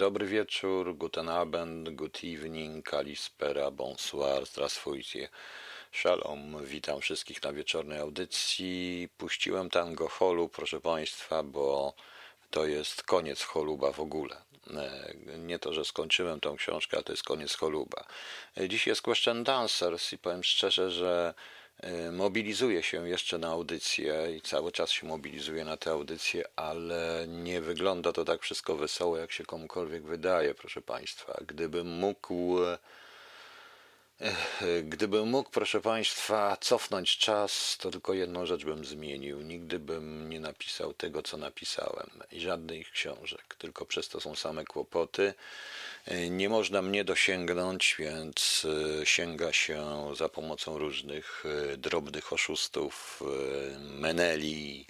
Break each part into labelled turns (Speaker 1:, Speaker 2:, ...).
Speaker 1: Dobry wieczór, guten Abend, good evening, kalispera, bonsoir, strasfujcie. Shalom, witam wszystkich na wieczornej audycji. Puściłem tango holu, proszę Państwa, bo to jest koniec choluba w ogóle. E, nie to, że skończyłem tą książkę, a to jest koniec choluba. E, dziś jest Question Dancers i powiem szczerze, że e, mobilizuję się jeszcze na audycję i cały czas się mobilizuję na tę audycję, ale nie wygląda to tak wszystko wesoło, jak się komukolwiek wydaje, proszę Państwa. Gdybym mógł e, Gdybym mógł, proszę Państwa, cofnąć czas, to tylko jedną rzecz bym zmienił. Nigdy bym nie napisał tego, co napisałem żadnych książek, tylko przez to są same kłopoty. Nie można mnie dosięgnąć, więc e, sięga się za pomocą różnych e, drobnych oszustów, e, meneli,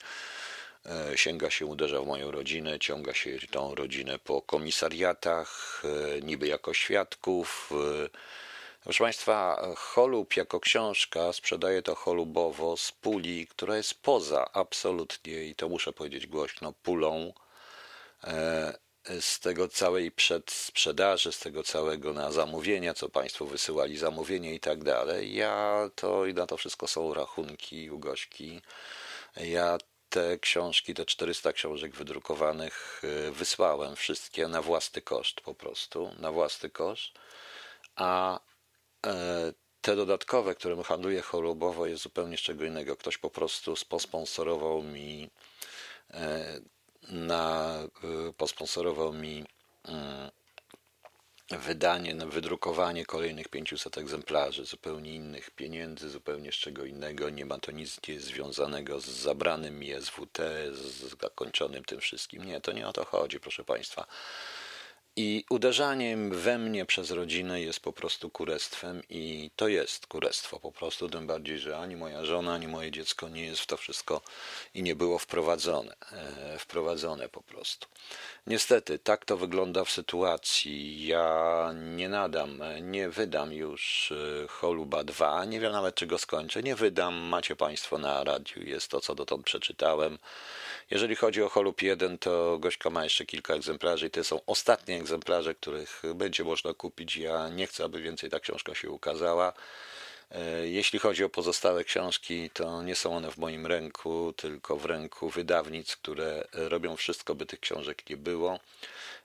Speaker 1: sięga się, uderza w moją rodzinę, ciąga się tą rodzinę po komisariatach, niby jako świadków. E, Proszę Państwa, Holub jako książka sprzedaje to cholubowo z puli, która jest poza absolutnie, i to muszę powiedzieć głośno, pulą e, z tego całej przedsprzedaży, z tego całego na zamówienia, co Państwo wysyłali zamówienie i tak dalej. Ja to i na to wszystko są rachunki u Gośki. Ja te książki, te 400 książek wydrukowanych y, wysłałem wszystkie na własny koszt po prostu, na własny koszt, a e, te dodatkowe, którym handluję chorobowo jest zupełnie z czego innego. Ktoś po prostu posponsorował mi e, na, y, posponsorował mi mm, wydanie, no, wydrukowanie kolejnych 500 egzemplarzy, zupełnie innych pieniędzy, zupełnie z czego innego. Nie ma to nic związanego z zabranym mi SWT, z zakończonym tym wszystkim. Nie, to nie o to chodzi, proszę Państwa. I uderzaniem we mnie przez rodzinę jest po prostu kurestwem i to jest kurestwo po prostu, tym bardziej, że ani moja żona, ani moje dziecko nie jest w to wszystko i nie było wprowadzone, e, wprowadzone po prostu. Niestety, tak to wygląda w sytuacji. Ja nie nadam, nie wydam już e, Choluba 2, nie wiem nawet czy go skończę, nie wydam, macie Państwo na radiu, jest to co dotąd przeczytałem. Jeżeli chodzi o Holub 1, to Gośka ma jeszcze kilka egzemplarzy i to są ostatnie egzemplarze, których będzie można kupić. Ja nie chcę, aby więcej ta książka się ukazała. E, Jeśli chodzi o pozostałe książki, to nie są one w moim ręku, tylko w ręku wydawnic, które robią wszystko, by tych książek nie było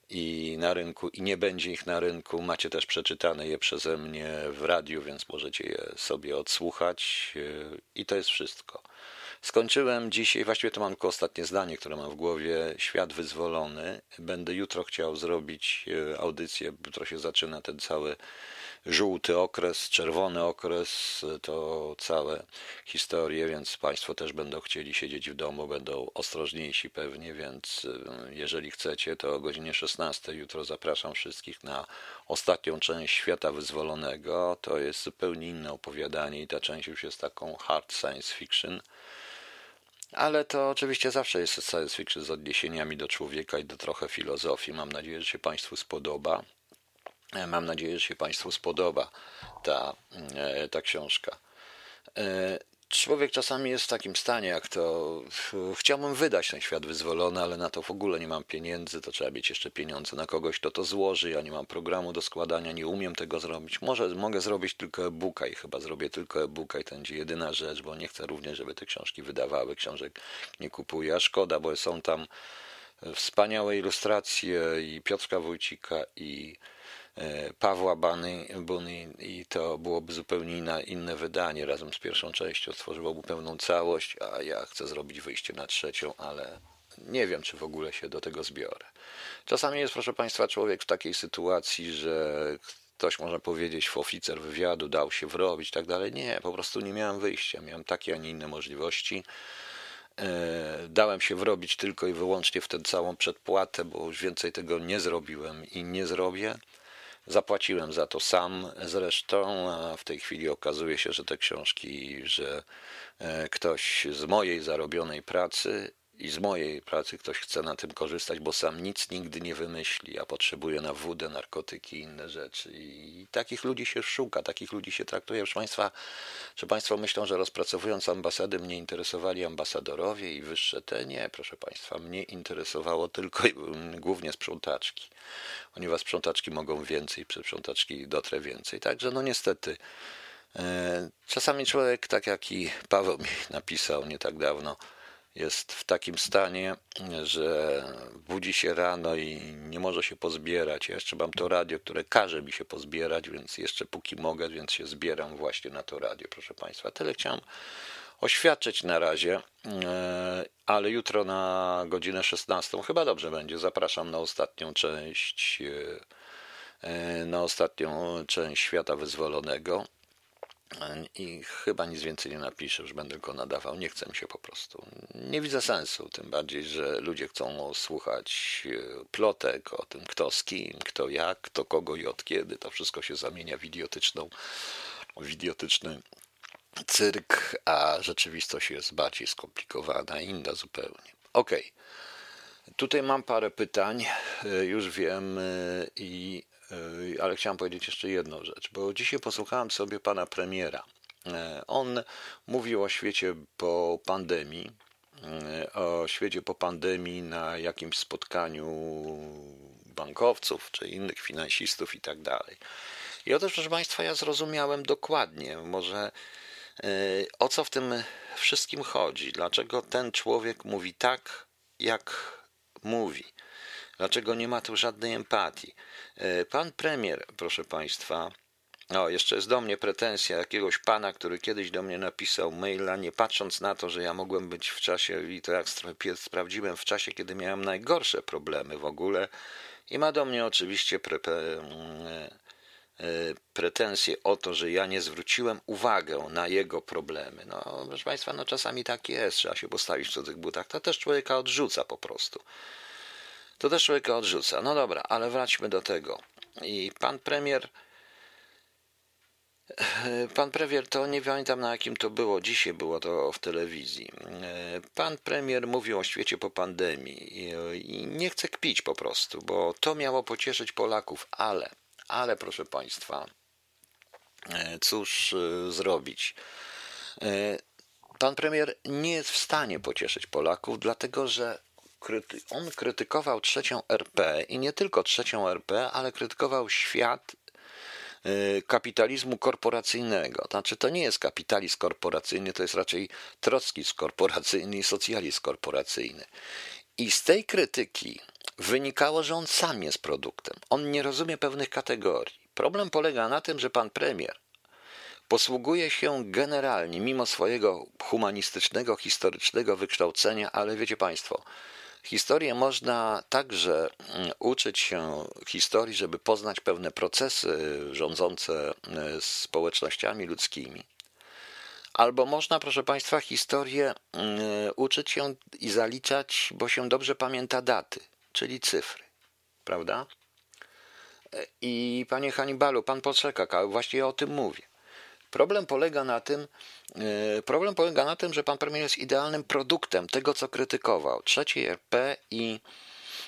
Speaker 1: i na rynku, i nie będzie ich na rynku. Macie też przeczytane je przeze mnie w radiu, więc możecie je sobie odsłuchać e, i to jest wszystko. Skończyłem dzisiaj, właściwie to mam tylko ostatnie zdanie, które mam w głowie. Świat wyzwolony. Będę jutro chciał zrobić e, audycję. Jutro się zaczyna ten cały żółty okres, czerwony okres, e, to całe historie, więc Państwo też będą chcieli siedzieć w domu, będą ostrożniejsi pewnie, więc e, jeżeli chcecie, to o godzinie 16 jutro zapraszam wszystkich na ostatnią część Świata Wyzwolonego. To jest zupełnie inne opowiadanie i ta część już jest taką hard science fiction ale to oczywiście zawsze jest science fiction z odniesieniami do człowieka i do trochę filozofii. Mam nadzieję, że się Państwu spodoba. E, Mam nadzieję, że się Państwu spodoba ta, e, ta książka. Człowiek czasami jest w takim stanie, jak to chciałbym wydać ten świat wyzwolony, ale na to w ogóle nie mam pieniędzy, to trzeba mieć jeszcze pieniądze na kogoś, kto to złoży. Ja nie mam programu do składania, nie umiem tego zrobić. Może mogę zrobić tylko e-booka i chyba zrobię tylko e-booka i to będzie jedyna rzecz, bo nie chcę również, żeby te książki wydawały. Książek nie kupuję, a szkoda, bo są tam wspaniałe ilustracje i Piotrka Wójcika i Pawła Bany, i to byłoby zupełnie inna, inne wydanie. Razem z pierwszą częścią stworzyłoby pełną całość, a ja chcę zrobić wyjście na trzecią, ale nie wiem, czy w ogóle się do tego zbiorę. Czasami jest, proszę Państwa, człowiek w takiej sytuacji, że ktoś może powiedzieć, oficer wywiadu dał się wrobić tak dalej. Nie, po prostu nie miałem wyjścia. Miałem takie, a nie inne możliwości. E, dałem się wrobić tylko i wyłącznie w tę całą przedpłatę, bo już więcej tego nie zrobiłem i nie zrobię. Zapłaciłem za to sam zresztą, a w tej chwili okazuje się, że te książki, że e, ktoś z mojej zarobionej pracy i z mojej pracy ktoś chce na tym korzystać, bo sam nic nigdy nie wymyśli, a potrzebuje na wódę, narkotyki i inne rzeczy. I takich ludzi się szuka, takich ludzi się traktuje. Proszę Państwa, czy Państwo myślą, że rozpracowując ambasady mnie interesowali ambasadorowie i wyższe te? Nie, proszę Państwa, mnie interesowało tylko głównie sprzątaczki, ponieważ sprzątaczki mogą więcej, przez sprzątaczki dotrę więcej. Także no niestety e, czasami człowiek, tak jak i Paweł mi napisał nie tak dawno, jest w takim stanie, że budzi się rano i nie może się pozbierać. Ja jeszcze mam to radio, które każe mi się pozbierać, więc jeszcze póki mogę, więc się zbieram właśnie na to radio, proszę Państwa. Tyle chciałem oświadczyć na razie, e, ale jutro na godzinę 16 chyba dobrze będzie. Zapraszam na ostatnią część e, na ostatnią część świata wyzwolonego. I chyba nic więcej nie napiszę, już będę go nadawał. Nie chcę mi się po prostu. Nie widzę sensu, tym bardziej, że ludzie chcą słuchać e, plotek o tym, kto z kim, kto jak, kto kogo i od kiedy. To wszystko się zamienia w idiotyczną, w idiotyczny cyrk, a rzeczywistość jest bardziej skomplikowana, inna zupełnie. Okej. Okay. Tutaj mam parę pytań, e, już wiem, e, i ale chciałem powiedzieć jeszcze jedną rzecz, bo dzisiaj posłuchałem sobie pana premiera. E, on mówił o świecie po pandemii, e, o świecie po pandemii na jakimś spotkaniu bankowców czy innych finansistów i tak dalej. I otóż, proszę Państwa, ja zrozumiałem dokładnie, może o co w tym wszystkim chodzi, dlaczego ten człowiek mówi tak, jak mówi. Dlaczego nie ma tu żadnej empatii? E, pan premier, proszę Państwa, o, jeszcze jest do mnie pretensja jakiegoś pana, który kiedyś do mnie napisał maila, nie patrząc na to, że ja mogłem być w czasie, i to jak sprawdziłem, w czasie, kiedy miałem najgorsze problemy w ogóle, i ma do mnie oczywiście pre, pre, e, pretensje o to, że ja nie zwróciłem uwagę na jego problemy. No, proszę Państwa, no czasami tak jest, trzeba się postawić w cudzych butach. To też człowieka odrzuca po prostu to też człowieka odrzuca. No dobra, ale wróćmy do tego. I pan premier. Pan premier, to nie pamiętam na jakim to było, dzisiaj było to w telewizji. Pan premier mówił o świecie po pandemii i nie chce kpić po prostu, bo to miało pocieszyć Polaków, ale, ale proszę Państwa, cóż e, zrobić? E, pan premier nie jest w stanie pocieszyć Polaków, dlatego że kryty on krytykował trzecią RP i nie tylko trzecią RP, ale krytykował świat y, kapitalizmu korporacyjnego. Znaczy, to nie jest kapitalizm korporacyjny, to jest raczej trockizm korporacyjny i socjalizm korporacyjny. I z tej krytyki wynikało, że on sam jest produktem. On nie rozumie pewnych kategorii. Problem polega na tym, że pan premier posługuje się generalnie, mimo swojego humanistycznego, historycznego wykształcenia, ale wiecie Państwo, Historię można także mm, uczyć się historii, żeby poznać pewne procesy rządzące e, społecznościami ludzkimi. Albo można, proszę Państwa, historię mm, uczyć się i zaliczać, bo się dobrze pamięta daty, czyli cyfry. Prawda? E, I panie Hannibalu, pan poczeka, właśnie o tym mówię. Problem polega na tym, e, problem polega na tym, że pan premier jest idealnym produktem tego, co krytykował. Trzeciej RP i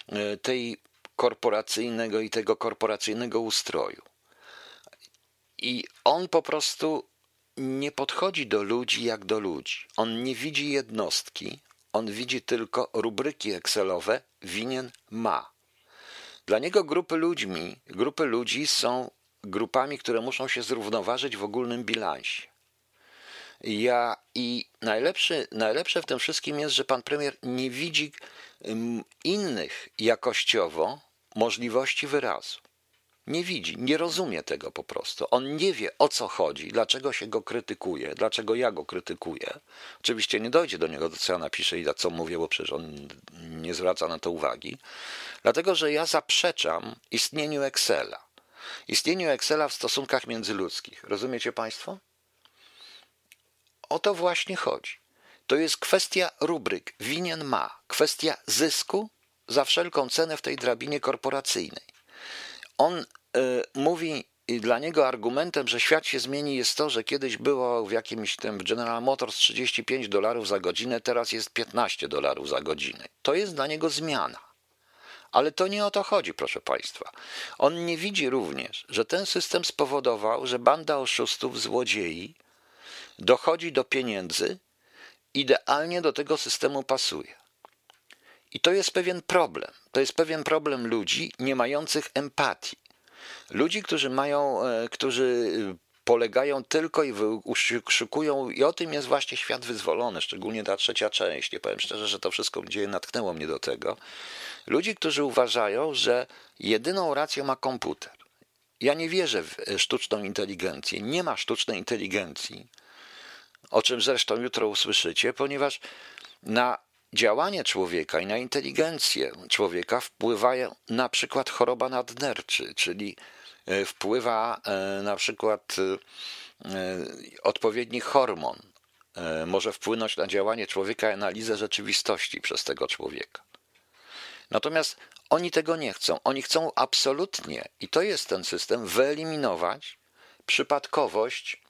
Speaker 1: e, tej korporacyjnego i tego korporacyjnego ustroju. I on po prostu nie podchodzi do ludzi jak do ludzi. On nie widzi jednostki, on widzi tylko rubryki Excelowe winien ma. Dla niego grupy ludźmi, grupy ludzi są grupami, które muszą się zrównoważyć w ogólnym bilansie. Ja i najlepszy, najlepsze w tym wszystkim jest, że pan premier nie widzi innych jakościowo możliwości wyrazu. Nie widzi, nie rozumie tego po prostu. On nie wie o co chodzi, dlaczego się go krytykuje, dlaczego ja go krytykuję. Oczywiście nie dojdzie do niego, co ja napiszę i za co mówię, bo przecież on nie zwraca na to uwagi. Dlatego, że ja zaprzeczam istnieniu Excela istnieniu Excela w stosunkach międzyludzkich. Rozumiecie Państwo? O to właśnie chodzi. To jest kwestia rubryk. Winien ma. Kwestia zysku za wszelką cenę w tej drabinie korporacyjnej. On y, mówi i dla niego argumentem, że świat się zmieni jest to, że kiedyś było w jakimś tym General Motors 35 dolarów za godzinę, teraz jest 15 dolarów za godzinę. To jest dla niego zmiana. Ale to nie o to chodzi, proszę Państwa. On nie widzi również, że ten system spowodował, że banda oszustów, złodziei dochodzi do pieniędzy, idealnie do tego systemu pasuje. I to jest pewien problem. To jest pewien problem ludzi nie mających empatii. Ludzi, którzy mają, e, którzy polegają tylko i szykują, i o tym jest właśnie świat wyzwolony, szczególnie ta trzecia część. Nie powiem szczerze, że to wszystko gdzie natknęło mnie do tego. Ludzi, którzy uważają, że jedyną rację ma komputer. Ja nie wierzę w e, sztuczną inteligencję. Nie ma sztucznej inteligencji, o czym zresztą jutro usłyszycie, ponieważ na działanie człowieka i na inteligencję człowieka wpływają na przykład choroba nadnerczy, czyli e, wpływa e, na przykład odpowiedni hormon, może wpłynąć na działanie człowieka i analizę rzeczywistości przez tego człowieka. Natomiast oni tego nie chcą. Oni chcą absolutnie, i to jest ten system, wyeliminować przypadkowość,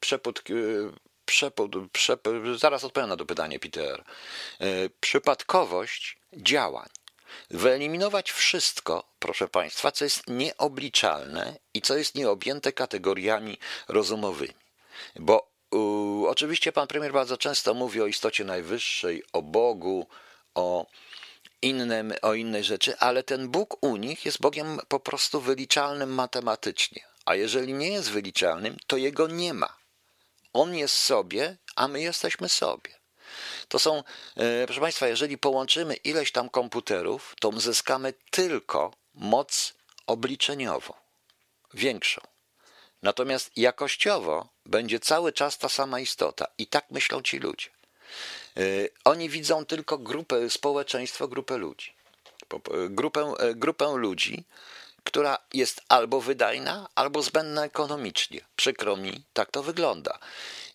Speaker 1: przeput, e, przeput, przeput, zaraz odpowiem na to pytanie, Peter. E, przypadkowość działań. Wyeliminować wszystko, proszę Państwa, co jest nieobliczalne i co jest nieobjęte kategoriami rozumowymi. Bo oczywiście pan premier bardzo często mówi o istocie najwyższej, o Bogu, o innym, o innej rzeczy, ale ten Bóg u nich jest Bogiem po prostu wyliczalnym matematycznie. A jeżeli nie jest wyliczalnym, to jego nie ma. On jest sobie, a my jesteśmy sobie. To są, e, proszę Państwa, jeżeli połączymy ileś tam komputerów, to uzyskamy tylko moc obliczeniową, większą. Natomiast jakościowo będzie cały czas ta sama istota. I tak myślą ci ludzie. Y, oni widzą tylko grupę, społeczeństwo, grupę ludzi. Grupę, e, grupę ludzi, która jest albo wydajna, albo zbędna ekonomicznie. Przykro mi, tak to wygląda.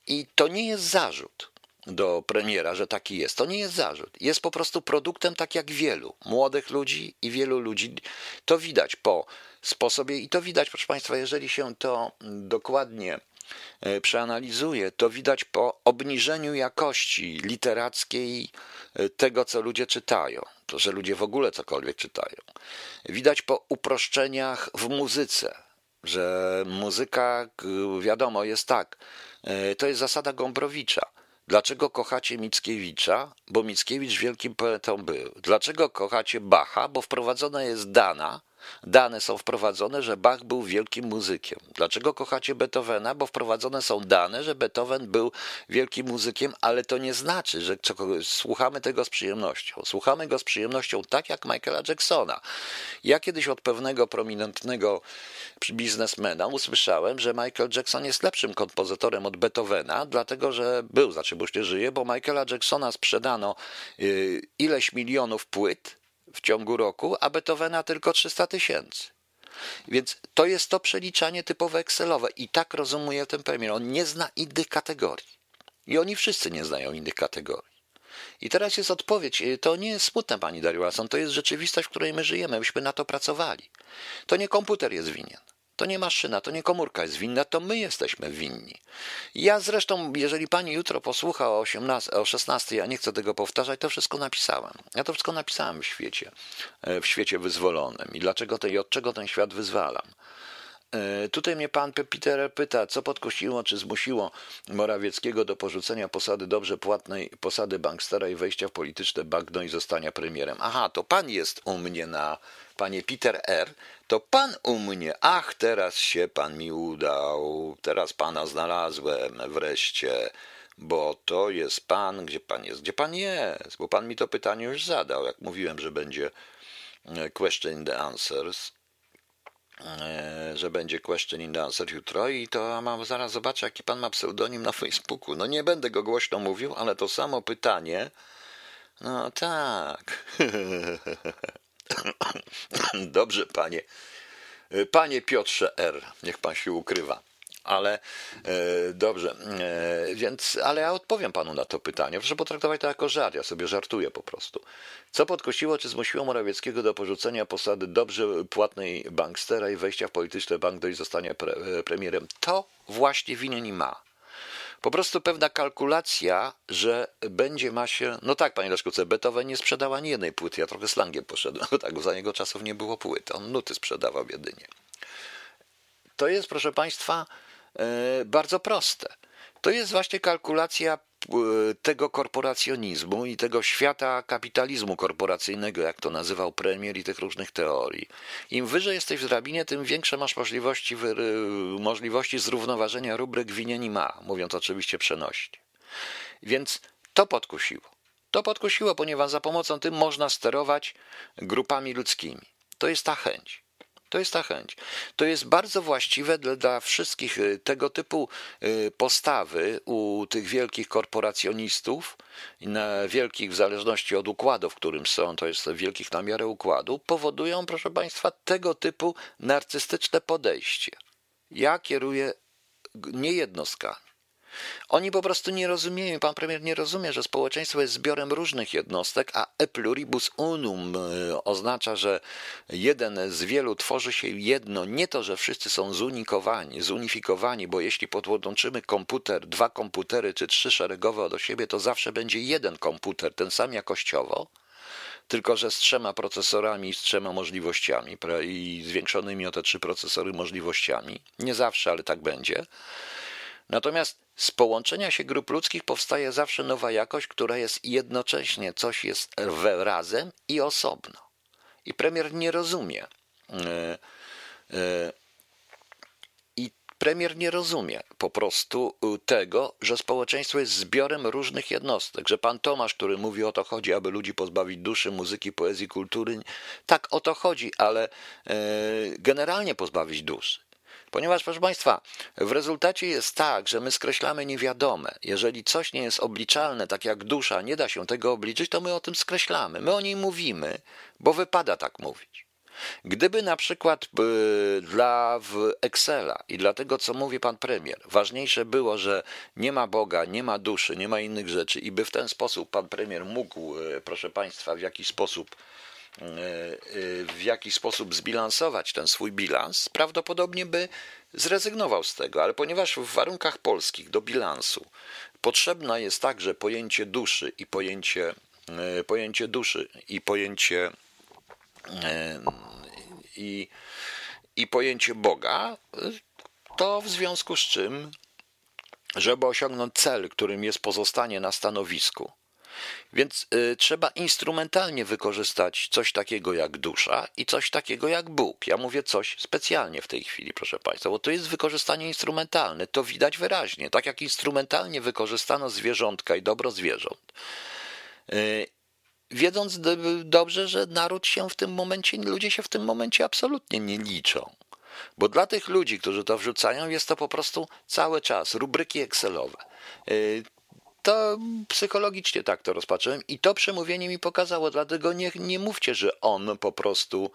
Speaker 1: I to nie jest zarzut do premiera, że taki jest. To nie jest zarzut. Jest po prostu produktem tak jak wielu młodych ludzi i wielu ludzi. To widać po sposobie i to widać, proszę Państwa, jeżeli się to dokładnie przeanalizuje, to widać po obniżeniu jakości literackiej e, tego, co ludzie czytają, to, że ludzie w ogóle cokolwiek czytają. Widać po uproszczeniach w muzyce, że muzyka, wiadomo, jest tak. E, to jest zasada Gombrowicza. Dlaczego kochacie Mickiewicza? Bo Mickiewicz wielkim poetą był. Dlaczego kochacie Bacha? Bo wprowadzona jest dana, Dane są wprowadzone, że Bach był wielkim muzykiem. Dlaczego kochacie Beethovena? Bo wprowadzone są dane, że Beethoven był wielkim muzykiem, ale to nie znaczy, że słuchamy tego z przyjemnością. Słuchamy go z przyjemnością tak jak Michaela Jacksona. Ja kiedyś od pewnego prominentnego biznesmena usłyszałem, że Michael Jackson jest lepszym kompozytorem od Beethovena, dlatego że był, znaczy bo nie żyje, bo Michaela Jacksona sprzedano y, ileś milionów płyt, w ciągu roku, a Beethovena tylko 300 tysięcy. Więc to jest to przeliczanie typowe Excelowe i tak rozumuje ten premier. On nie zna innych kategorii. I oni wszyscy nie znają innych kategorii. I teraz jest odpowiedź. To nie jest smutne, pani Dariułason, to jest rzeczywistość, w której my żyjemy. Myśmy na to pracowali. To nie komputer jest winien. To nie maszyna, to nie komórka jest winna, to my jesteśmy winni. Ja zresztą, jeżeli pani jutro posłucha o, 18, o 16, ja nie chcę tego powtarzać, to wszystko napisałem. Ja to wszystko napisałem w świecie, e, w świecie wyzwolonym i dlaczego to i od czego ten świat wyzwalam. E, tutaj mnie pan Peter pyta, co podkusiło czy zmusiło Morawieckiego do porzucenia posady dobrze płatnej, posady bankstera i wejścia w polityczne bagno i zostania premierem. Aha, to pan jest u mnie na, panie Peter R., to pan u mnie, ach, teraz się pan mi udał, teraz pana znalazłem wreszcie, bo to jest pan, gdzie pan jest, gdzie pan jest, bo pan mi to pytanie już zadał, jak mówiłem, że będzie e, question in the answers, e, że będzie question in the answer jutro i to mam zaraz zobaczę, jaki pan ma pseudonim na Facebooku. No nie będę go głośno mówił, ale to samo pytanie, no tak. Dobrze, panie. Panie Piotrze R., niech pan się ukrywa. ale e, dobrze, e, więc, ale ja odpowiem panu na to pytanie. Proszę potraktować to jako żart, ja sobie żartuję po prostu. Co podkosiło, czy zmusiło Morawieckiego do porzucenia posady dobrze płatnej bankstera i wejścia w polityczny bank do i zostania pre, e, premierem? To właśnie winien ma. Po prostu pewna kalkulacja, że będzie ma się. No tak, panie Leszku, Beethoven nie sprzedał ani jednej płyty. Ja trochę slangiem poszedłem, bo tak, za jego czasów nie było płyt. On nuty sprzedawał jedynie. To jest, proszę państwa, e, bardzo proste. To jest właśnie kalkulacja e, tego korporacjonizmu i tego świata kapitalizmu korporacyjnego, jak to nazywał premier i tych różnych teorii. Im wyżej jesteś w drabinie, tym większe masz możliwości, możliwości zrównoważenia rubryk winieni ma, mówiąc oczywiście przenośnie. Więc to podkusiło. To podkusiło, ponieważ za pomocą tym można sterować grupami ludzkimi. To jest ta chęć. To jest ta chęć. To jest bardzo właściwe dla, wszystkich y, tego typu y, postawy u tych wielkich korporacjonistów, wielkich w zależności od układu, w którym są, to jest wielkich na miarę układu, powodują, proszę Państwa, tego typu narcystyczne podejście. Ja kieruję nie jednostkami. Oni po prostu nie rozumieją, pan premier nie rozumie, że społeczeństwo jest zbiorem różnych jednostek, a e pluribus unum e, oznacza, że jeden z wielu tworzy się jedno. Nie to, że wszyscy są zunikowani, zunifikowani, bo jeśli podłączymy komputer, dwa komputery czy trzy szeregowe do siebie, to zawsze będzie jeden komputer, ten sam jakościowo, tylko że z trzema procesorami z trzema możliwościami i zwiększonymi o te trzy procesory możliwościami. Nie zawsze, ale tak będzie. Natomiast z połączenia się grup ludzkich powstaje zawsze nowa jakość, która jest jednocześnie coś jest razem i osobno. I premier nie rozumie. E, e, I premier nie rozumie po prostu tego, że społeczeństwo jest zbiorem różnych jednostek. Że pan Tomasz, który mówi o to chodzi, aby ludzi pozbawić duszy, muzyki, poezji, kultury, tak o to chodzi, ale e, generalnie pozbawić duszy. Ponieważ, proszę Państwa, w rezultacie jest tak, że my skreślamy niewiadome. Jeżeli coś nie jest obliczalne, tak jak dusza, nie da się tego obliczyć, to my o tym skreślamy. My o niej mówimy, bo wypada tak mówić. Gdyby na przykład y, dla Excela i dla tego, co mówi pan premier, ważniejsze było, że nie ma Boga, nie ma duszy, nie ma innych rzeczy, i by w ten sposób pan premier mógł, y, proszę państwa, w jakiś sposób w jakiś sposób zbilansować ten swój bilans, prawdopodobnie by zrezygnował z tego, ale ponieważ w warunkach polskich do bilansu potrzebna jest także pojęcie duszy i pojęcie, e, pojęcie duszy i pojęcie i, i pojęcie Boga, to w związku z czym, żeby osiągnąć cel, którym jest pozostanie na stanowisku, więc y, trzeba instrumentalnie wykorzystać coś takiego jak dusza i coś takiego jak Bóg. Ja mówię coś specjalnie w tej chwili, proszę Państwa, bo to jest wykorzystanie instrumentalne. To widać wyraźnie. Tak jak instrumentalnie wykorzystano zwierzątka i dobro zwierząt. Y, wiedząc dobrze, że naród się w tym momencie, ludzie się w tym momencie absolutnie nie liczą. Bo dla tych ludzi, którzy to wrzucają, jest to po prostu cały czas rubryki Excelowe. To psychologicznie tak to rozpatrzyłem i to przemówienie mi pokazało, dlatego nie, nie mówcie, że on po prostu,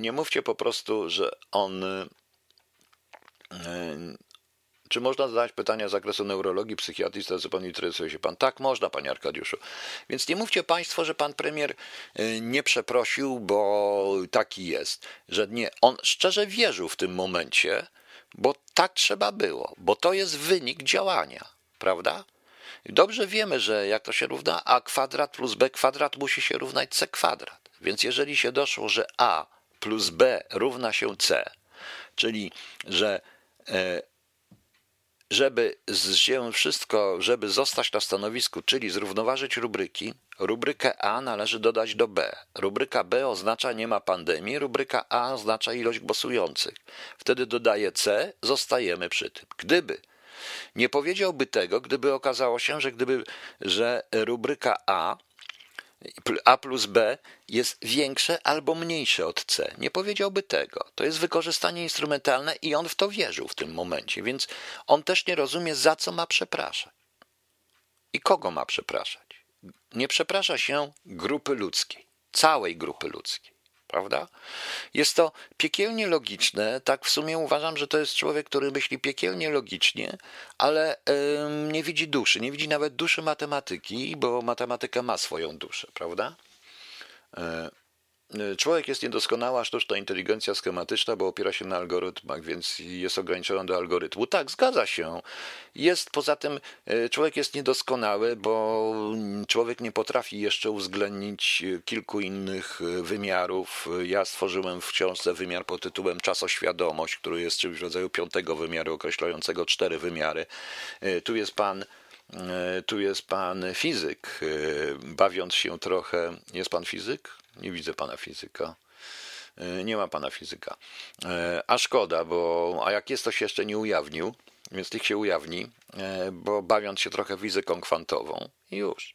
Speaker 1: nie, mówcie po prostu, że on czy można zadać pytania z zakresu neurologii, psychiatrii, z tego pan interesuje się pan? Tak, można, panie Arkadiuszu. Więc nie mówcie państwo, że pan premier y, nie przeprosił, bo taki jest. Że nie. On szczerze wierzył w tym momencie, bo tak trzeba było, bo to jest wynik działania, prawda? Dobrze wiemy, że jak to się równa a kwadrat plus b kwadrat musi się równać c kwadrat. Więc jeżeli się doszło, że a plus b równa się c, czyli że e, żeby się wszystko, żeby zostać na stanowisku, czyli zrównoważyć rubryki, rubrykę A należy dodać do B. Rubryka B oznacza nie ma pandemii, rubryka A oznacza ilość głosujących. Wtedy dodaje C, zostajemy przy tym. Gdyby nie powiedziałby tego, gdyby okazało się, że gdyby, że rubryka A a plus B jest większe albo mniejsze od C. Nie powiedziałby tego. To jest wykorzystanie instrumentalne i on w to wierzył w tym momencie, więc on też nie rozumie, za co ma przepraszać. I kogo ma przepraszać? Nie przeprasza się grupy ludzkiej, całej grupy ludzkiej. Prawda? Jest to piekielnie logiczne. Tak w sumie uważam, że to jest człowiek, który myśli piekielnie logicznie, ale nie widzi duszy, nie widzi nawet duszy matematyki, bo matematyka ma swoją duszę, prawda? E, Y, człowiek jest niedoskonała, sztuczna inteligencja schematyczna, bo opiera się na algorytmach, więc jest ograniczona do algorytmu. Tak, zgadza się. Jest poza tym, y, człowiek jest niedoskonały, bo człowiek nie potrafi jeszcze uwzględnić kilku innych wymiarów. Ja stworzyłem w książce wymiar pod tytułem Czasoświadomość, który jest czymś w rodzaju piątego wymiaru, określającego cztery wymiary. Y, tu jest pan tu jest pan fizyk, bawiąc się trochę. Jest pan fizyk? Nie widzę pana fizyka. E, nie ma pana fizyka. E, a szkoda, bo a jak jest, to się jeszcze nie ujawnił, więc niech się ujawni, e, bo bawiąc się trochę fizyką kwantową już.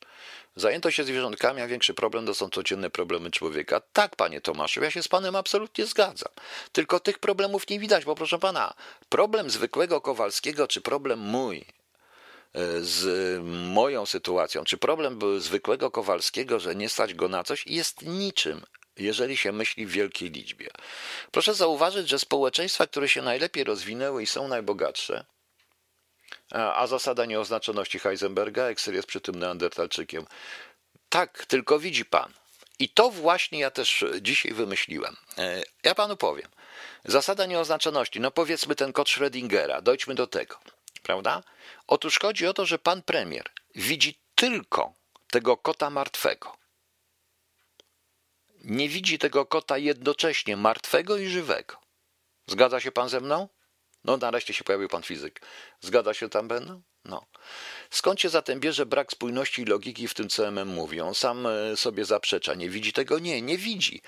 Speaker 1: Zajęto się zwierzątkami, a większy problem to są codzienne problemy człowieka. Tak, panie Tomaszu, ja się z panem absolutnie zgadzam. Tylko tych problemów nie widać, bo proszę pana, problem zwykłego Kowalskiego, czy problem mój, z moją sytuacją, czy problem był zwykłego Kowalskiego, że nie stać go na coś, jest niczym, jeżeli się myśli w wielkiej liczbie. Proszę zauważyć, że społeczeństwa, które się najlepiej rozwinęły i są najbogatsze, a zasada nieoznaczoności Heisenberga, Excel jest przy tym neandertalczykiem. Tak, tylko widzi pan. I to właśnie ja też dzisiaj wymyśliłem. E, ja panu powiem. Zasada nieoznaczoności, no powiedzmy ten kod Schrödingera, dojdźmy do tego prawda? Otóż chodzi o to, że pan premier widzi tylko tego kota martwego. Nie widzi tego kota jednocześnie martwego i żywego. Zgadza się pan ze mną? No, nareszcie się pojawił pan fizyk. Zgadza się tam będą? No. Skąd się zatem bierze brak spójności i logiki w tym, co MM mówi? On sam e, sobie zaprzecza. Nie widzi tego? Nie, nie widzi.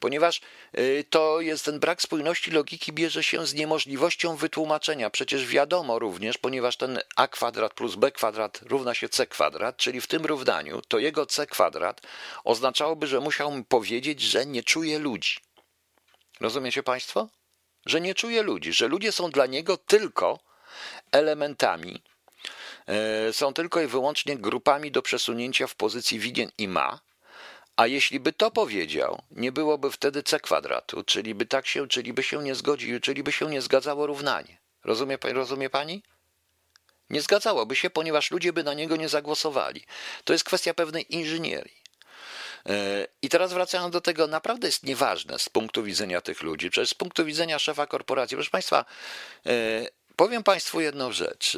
Speaker 1: Ponieważ e, to jest ten brak spójności logiki bierze się z niemożliwością wytłumaczenia. Przecież wiadomo również, ponieważ ten a kwadrat plus b kwadrat równa się c kwadrat, czyli w tym równaniu to jego c kwadrat oznaczałoby, że musiał powiedzieć, że nie czuje ludzi. Rozumiecie Państwo? Że nie czuje ludzi, że ludzie są dla niego tylko elementami są tylko i wyłącznie grupami do przesunięcia w pozycji winien i ma, a jeśli by to powiedział, nie byłoby wtedy c kwadratu, czyli by tak się, czyli by się nie zgodził, czyli by się nie zgadzało równanie. Rozumie, rozumie pani? Nie zgadzałoby się, ponieważ ludzie by na niego nie zagłosowali. To jest kwestia pewnej inżynierii. E, I teraz wracając do tego, naprawdę jest nieważne z punktu widzenia tych ludzi, przecież z punktu widzenia szefa korporacji. Proszę Państwa, e, powiem Państwu jedną rzecz.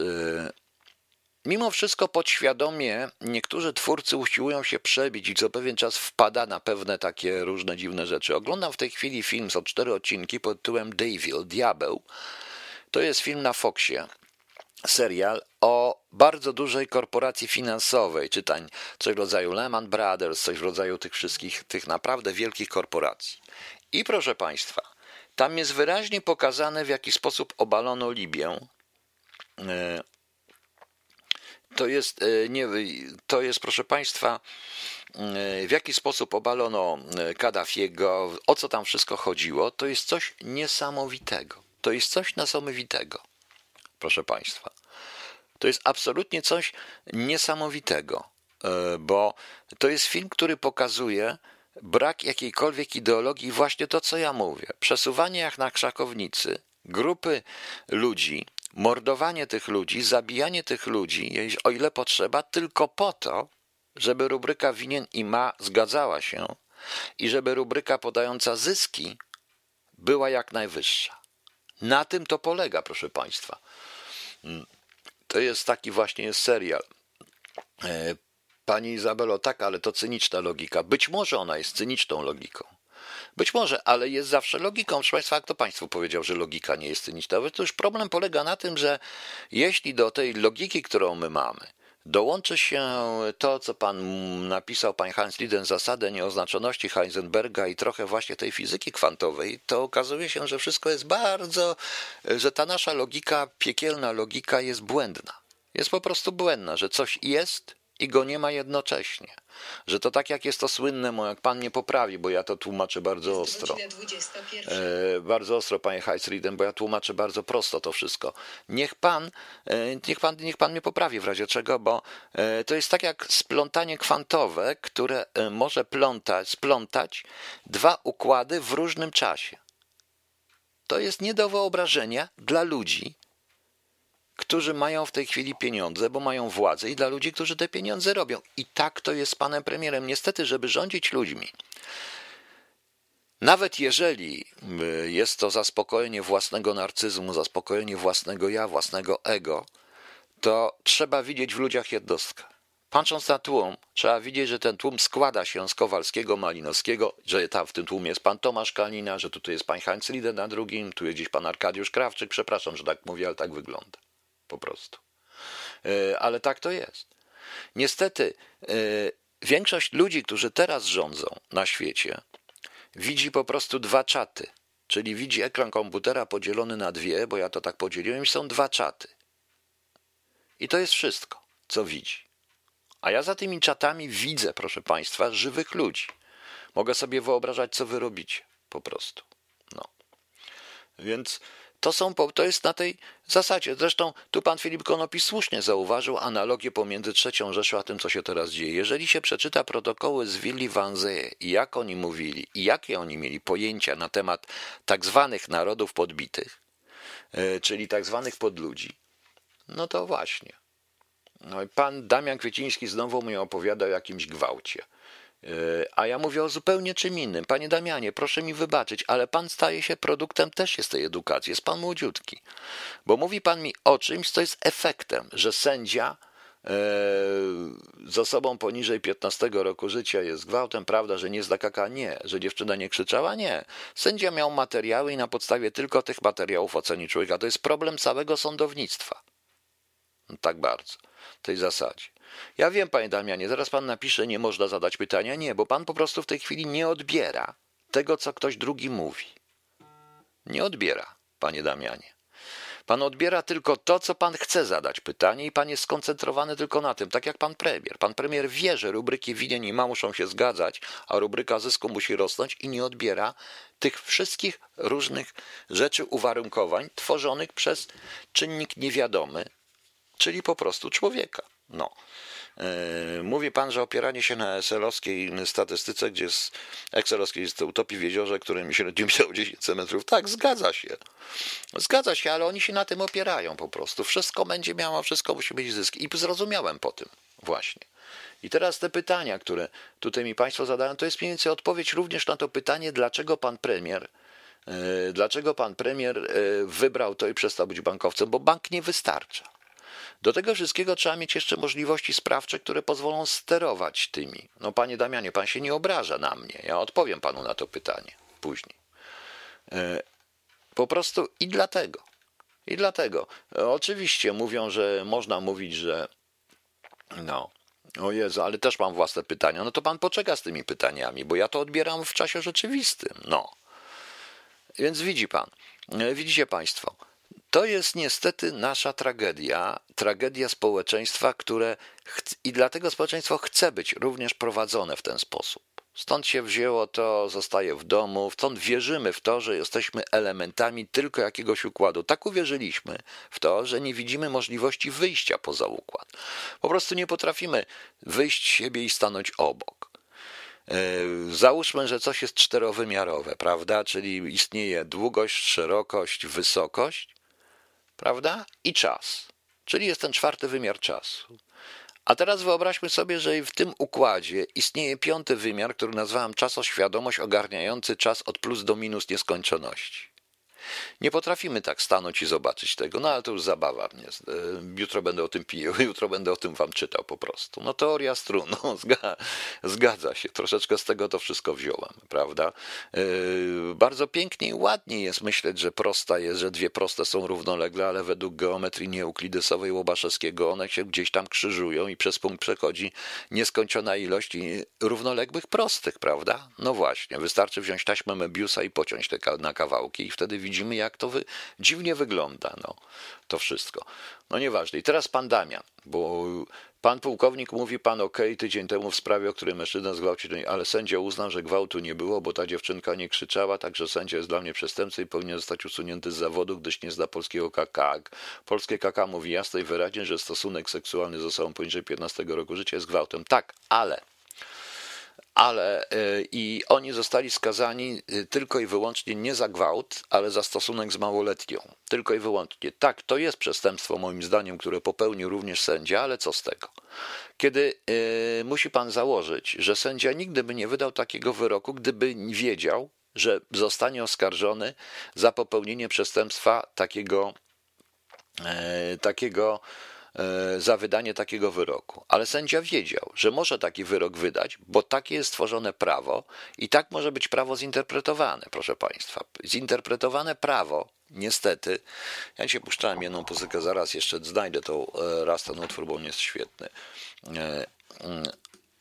Speaker 1: Mimo wszystko podświadomie niektórzy twórcy usiłują się przebić i co pewien czas wpada na pewne takie różne dziwne rzeczy. Oglądam w tej chwili film, są cztery odcinki pod tytułem Devil, Diabeł. To jest film na Foxie, serial o bardzo dużej korporacji finansowej, czytań coś w rodzaju Lehman Brothers, coś w rodzaju tych wszystkich, tych naprawdę wielkich korporacji. I proszę Państwa, tam jest wyraźnie pokazane, w jaki sposób obalono Libię e, to jest, e, nie, to jest, proszę Państwa, e, w jaki sposób obalono e, Kaddafiego, o co tam wszystko chodziło, to jest coś niesamowitego. To jest coś niesamowitego, proszę Państwa. To jest absolutnie coś niesamowitego, bo to jest film, który pokazuje brak jakiejkolwiek ideologii, właśnie to, co ja mówię. Przesuwanie jak na krzakownicy grupy ludzi, mordowanie tych ludzi, zabijanie tych ludzi, o ile potrzeba, tylko po to, żeby rubryka winien i ma zgadzała się i żeby rubryka podająca zyski była jak najwyższa. Na tym to polega, proszę Państwa. Mm. To jest taki właśnie jest serial. E, pani Izabelo, tak, ale to cyniczna logika. Być może ona jest cyniczną logiką. Być może, ale jest zawsze logiką. Proszę Państwa, kto Państwu powiedział, że logika nie jest cyniczna? To już problem polega na tym, że jeśli do tej logiki, którą my mamy, dołączy się to, co pan napisał, pan Hans Liden, zasadę nieoznaczoności Heisenberga i trochę właśnie tej fizyki kwantowej, to okazuje się, że wszystko jest bardzo, że ta nasza logika, piekielna logika jest błędna. Jest po prostu błędna, że coś jest i go nie ma jednocześnie. Że to tak jak jest to słynne, jak pan mnie poprawi, bo ja to tłumaczę bardzo ostro. E, bardzo ostro, panie Heisriden, bo ja tłumaczę bardzo prosto to wszystko. Niech pan, e, niech pan, niech pan mnie poprawi w razie czego, bo e, to jest tak jak splątanie kwantowe, które e, może plątać, splątać dwa układy w różnym czasie. To jest nie do wyobrażenia dla ludzi, którzy mają w tej chwili pieniądze, bo mają władzę, i dla ludzi, którzy te pieniądze robią. I tak to jest z panem premierem. Niestety, żeby rządzić ludźmi, nawet jeżeli y, jest to zaspokojenie własnego narcyzmu, zaspokojenie własnego ja, własnego ego, to trzeba widzieć w ludziach jednostkę. Patrząc na tłum, trzeba widzieć, że ten tłum składa się z Kowalskiego, Malinowskiego, że tam w tym tłumie jest pan Tomasz Kalina, że tutaj jest pan Heinz Lieder na drugim, tu jest gdzieś pan Arkadiusz Krawczyk. Przepraszam, że tak mówię, ale tak wygląda. Po prostu. E, ale tak to jest. Niestety, e, większość ludzi, którzy teraz rządzą na świecie, widzi po prostu dwa czaty. Czyli widzi ekran komputera podzielony na dwie, bo ja to tak podzieliłem, i są dwa czaty. I to jest wszystko, co widzi. A ja za tymi czatami widzę, proszę Państwa, żywych ludzi. Mogę sobie wyobrażać, co wy robicie, po prostu. No. Więc to, są, to jest na tej zasadzie. Zresztą tu pan Filip Konopis słusznie zauważył analogię pomiędzy trzecią Rzeszą a tym, co się teraz dzieje. Jeżeli się przeczyta protokoły z Willi Wanze i jak oni mówili i jakie oni mieli pojęcia na temat tak zwanych narodów podbitych, e, czyli tak zwanych podludzi, no to właśnie. No i pan Damian Kwieciński znowu mi opowiada o jakimś gwałcie. E, a ja mówię o zupełnie czym innym. Panie Damianie, proszę mi wybaczyć, ale pan staje się produktem też jest tej edukacji. Jest pan młodziutki. Bo mówi pan mi o czymś, co jest efektem, że sędzia e, z osobą poniżej 15 roku życia jest gwałtem, prawda, że nie zdakaka? Nie. Że dziewczyna nie krzyczała? Nie. Sędzia miał materiały i na podstawie tylko tych materiałów oceni człowieka. To jest problem całego sądownictwa. Tak bardzo tej zasadzie. Ja wiem, panie Damianie, zaraz pan napisze, nie można zadać pytania. Nie, bo pan po prostu w tej chwili nie odbiera tego, co ktoś drugi mówi. Nie odbiera, panie Damianie. Pan odbiera tylko to, co pan chce zadać pytanie, i pan jest skoncentrowany tylko na tym, tak jak pan premier. Pan premier wie, że rubryki winien i ma muszą się zgadzać, a rubryka zysku musi rosnąć i nie odbiera tych wszystkich różnych rzeczy, uwarunkowań tworzonych przez czynnik niewiadomy, czyli po prostu człowieka. No. E, mówi pan, że opieranie się na Excelowskiej statystyce, gdzie jest Excelowskiej jest utopii w jeziorze, którym średnio miał 10 cm. Tak, zgadza się. Zgadza się, ale oni się na tym opierają po prostu. Wszystko będzie miało, wszystko musi być zysk. I zrozumiałem po tym właśnie. I teraz te pytania, które tutaj mi Państwo zadają, to jest mniej więcej odpowiedź również na to pytanie, dlaczego pan premier e, Dlaczego pan premier e, wybrał to i przestał być bankowcem? Bo bank nie wystarcza. Do tego wszystkiego trzeba mieć jeszcze możliwości sprawcze, które pozwolą sterować tymi. No, panie Damianie, pan się nie obraża na mnie. Ja odpowiem panu na to pytanie później. E, po prostu i dlatego. I dlatego. Oczywiście mówią, że można mówić, że no, o Jezu, ale też mam własne pytania. No to pan poczeka z tymi pytaniami, bo ja to odbieram w czasie rzeczywistym. No. Więc widzi pan, e, widzicie państwo, to jest niestety nasza tragedia, tragedia społeczeństwa, które i dlatego społeczeństwo chce być również prowadzone w ten sposób. Stąd się wzięło to, zostaje w domu, stąd wierzymy w to, że jesteśmy elementami tylko jakiegoś układu. Tak uwierzyliśmy w to, że nie widzimy możliwości wyjścia poza układ. Po prostu nie potrafimy wyjść siebie i stanąć obok. E, załóżmy, że coś jest czterowymiarowe, prawda? Czyli istnieje długość, szerokość, wysokość prawda? I czas, czyli jest ten czwarty wymiar czasu. A teraz wyobraźmy sobie, że w tym układzie istnieje piąty wymiar, który nazwałem czasoświadomość ogarniający czas od plus do minus nieskończoności. Nie potrafimy tak stanąć i zobaczyć tego, no ale to już zabawa mnie. E, jutro będę o tym pijał, jutro będę o tym wam czytał po prostu. No teoria strun, no, zgadza się, troszeczkę z tego to wszystko wziąłem, prawda? E, bardzo pięknie i ładnie jest myśleć, że prosta jest, że dwie proste są równolegle, ale według geometrii nieuklidesowej Łobaszewskiego one się gdzieś tam krzyżują i przez punkt przechodzi nieskończona ilość równoległych prostych, prawda? No właśnie, wystarczy wziąć taśmę Mebiusa i pociąć te na kawałki i wtedy widzimy, widzimy, jak to wy... dziwnie wygląda, no, to wszystko. No nieważne. I teraz pan Damian, bo pan pułkownik mówi pan ok, tydzień temu w sprawie, o której mężczyzna zgwałcił, ale sędzia uznał, że gwałtu nie było, bo ta dziewczynka nie krzyczała, także sędzia jest dla mnie przestępcą i powinien zostać usunięty z zawodu, gdyż nie zna polskiego KK. Polskie KK mówi jasno i wyraźnie, że stosunek seksualny z osobą poniżej 15 roku życia jest gwałtem. Tak, ale ale y, i oni zostali skazani y, tylko i wyłącznie nie za gwałt, ale za stosunek z małoletnią. Tylko i wyłącznie. Tak, to jest przestępstwo moim zdaniem, które popełnił również sędzia, ale co z tego? Kiedy y, musi pan założyć, że sędzia nigdy by nie wydał takiego wyroku, gdyby wiedział, że zostanie oskarżony za popełnienie przestępstwa takiego, e, takiego E, za wydanie takiego wyroku. Ale sędzia wiedział, że może taki wyrok wydać, bo takie jest stworzone prawo i tak może być prawo zinterpretowane, proszę Państwa. Zinterpretowane prawo, niestety, ja dzisiaj puszczałem jedną muzykę, zaraz jeszcze znajdę to e, raz ten utwór, bo on jest świetny. E, mm,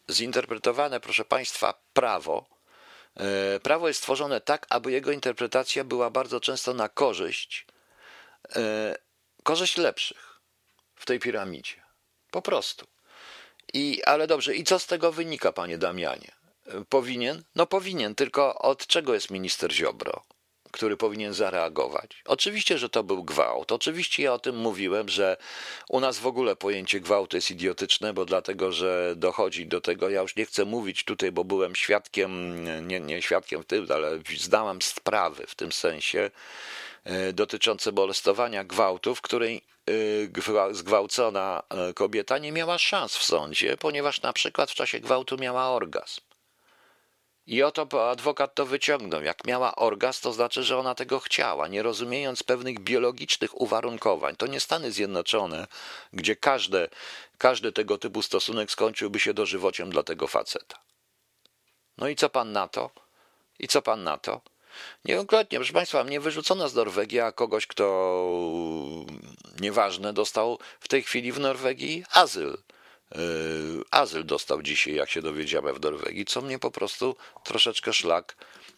Speaker 1: zinterpretowane, proszę Państwa, prawo, prawo jest stworzone tak, aby jego interpretacja była bardzo często na korzyść, korzyść lepszych w tej piramidzie. Po prostu. I, ale dobrze, i co z tego wynika, panie Damianie? Powinien? No powinien, tylko od czego jest minister Ziobro, który powinien zareagować? Oczywiście, że to był gwałt. Oczywiście ja o tym mówiłem, że u nas w ogóle pojęcie gwałtu jest idiotyczne, bo dlatego, że dochodzi do tego, ja już nie chcę mówić tutaj, bo byłem świadkiem, nie, nie świadkiem w tym, ale zdałam sprawy w tym sensie, dotyczące molestowania gwałtu, w której Y, zgwałcona y, kobieta nie miała szans w sądzie, ponieważ na przykład w czasie gwałtu miała orgazm. I oto adwokat to wyciągnął. Jak miała orgazm, to znaczy, że ona tego chciała, nie rozumiejąc pewnych biologicznych uwarunkowań. To nie Stany Zjednoczone, gdzie każde, każdy tego typu stosunek skończyłby się dożywociem dla tego faceta. No i co pan na to? I co pan na to? Niejednokrotnie, proszę Państwa, mnie wyrzucono z Norwegii, a kogoś, kto nieważne, dostał w tej chwili w Norwegii azyl. Yy, azyl dostał dzisiaj, jak się dowiedziałem, w Norwegii, co mnie po prostu troszeczkę szlak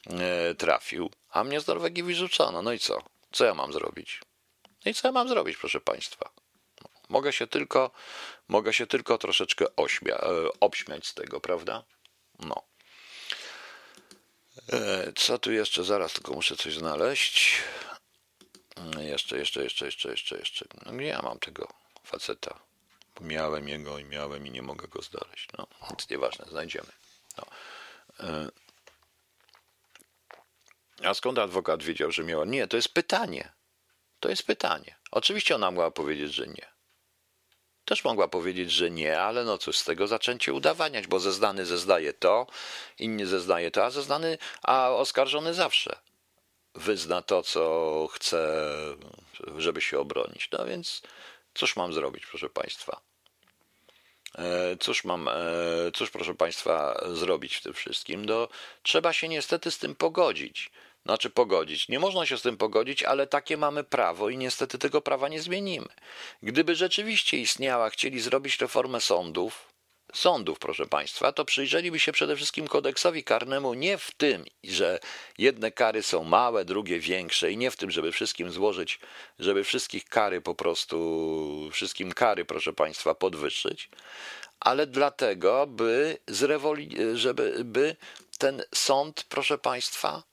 Speaker 1: yy, trafił. A mnie z Norwegii wyrzucono. No i co? Co ja mam zrobić? No i co ja mam zrobić, proszę Państwa? Mogę się tylko, mogę się tylko troszeczkę ośmia, yy, obśmiać z tego, prawda? No. E, co tu jeszcze? Zaraz tylko muszę coś znaleźć. E, jeszcze, jeszcze, jeszcze, jeszcze, jeszcze, jeszcze. No nie ja mam tego faceta. Miałem jego i miałem i nie mogę go znaleźć. No, nic nieważne, znajdziemy. No. E, a skąd adwokat wiedział, że miała? Nie, to jest pytanie. To jest pytanie. Oczywiście ona mogła powiedzieć, że nie. Też mogła powiedzieć, że nie, ale no cóż z tego zaczęcie udawaniać, bo zeznany zeznaje to, inni zeznaje to, a zeznany, a oskarżony zawsze wyzna to, co chce, żeby się obronić. No więc cóż mam zrobić, proszę Państwa? E, cóż mam, e, cóż proszę Państwa zrobić w tym wszystkim? No, trzeba się niestety z tym pogodzić znaczy pogodzić. Nie można się z tym pogodzić, ale takie mamy prawo i niestety tego prawa nie zmienimy. Gdyby rzeczywiście istniała, chcieli zrobić reformę sądów, sądów, proszę Państwa, to przyjrzeliby się przede wszystkim kodeksowi karnemu nie w tym, że jedne kary są małe, drugie większe i nie w tym, żeby wszystkim złożyć, żeby wszystkich kary po prostu, wszystkim kary, proszę Państwa, podwyższyć, ale dlatego, by, żeby by ten sąd, proszę Państwa,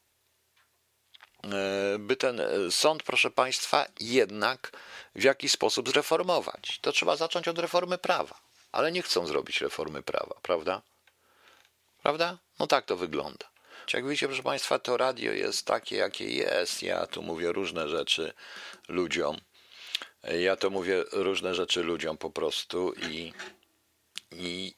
Speaker 1: by ten e, sąd, proszę Państwa, jednak w jakiś sposób zreformować. To trzeba zacząć od reformy prawa, ale nie chcą zrobić reformy prawa, prawda? Prawda? No tak to wygląda. Jak widzicie, proszę Państwa, to radio jest takie, jakie jest. Ja tu mówię różne rzeczy ludziom. Ja to mówię różne rzeczy ludziom po prostu i, i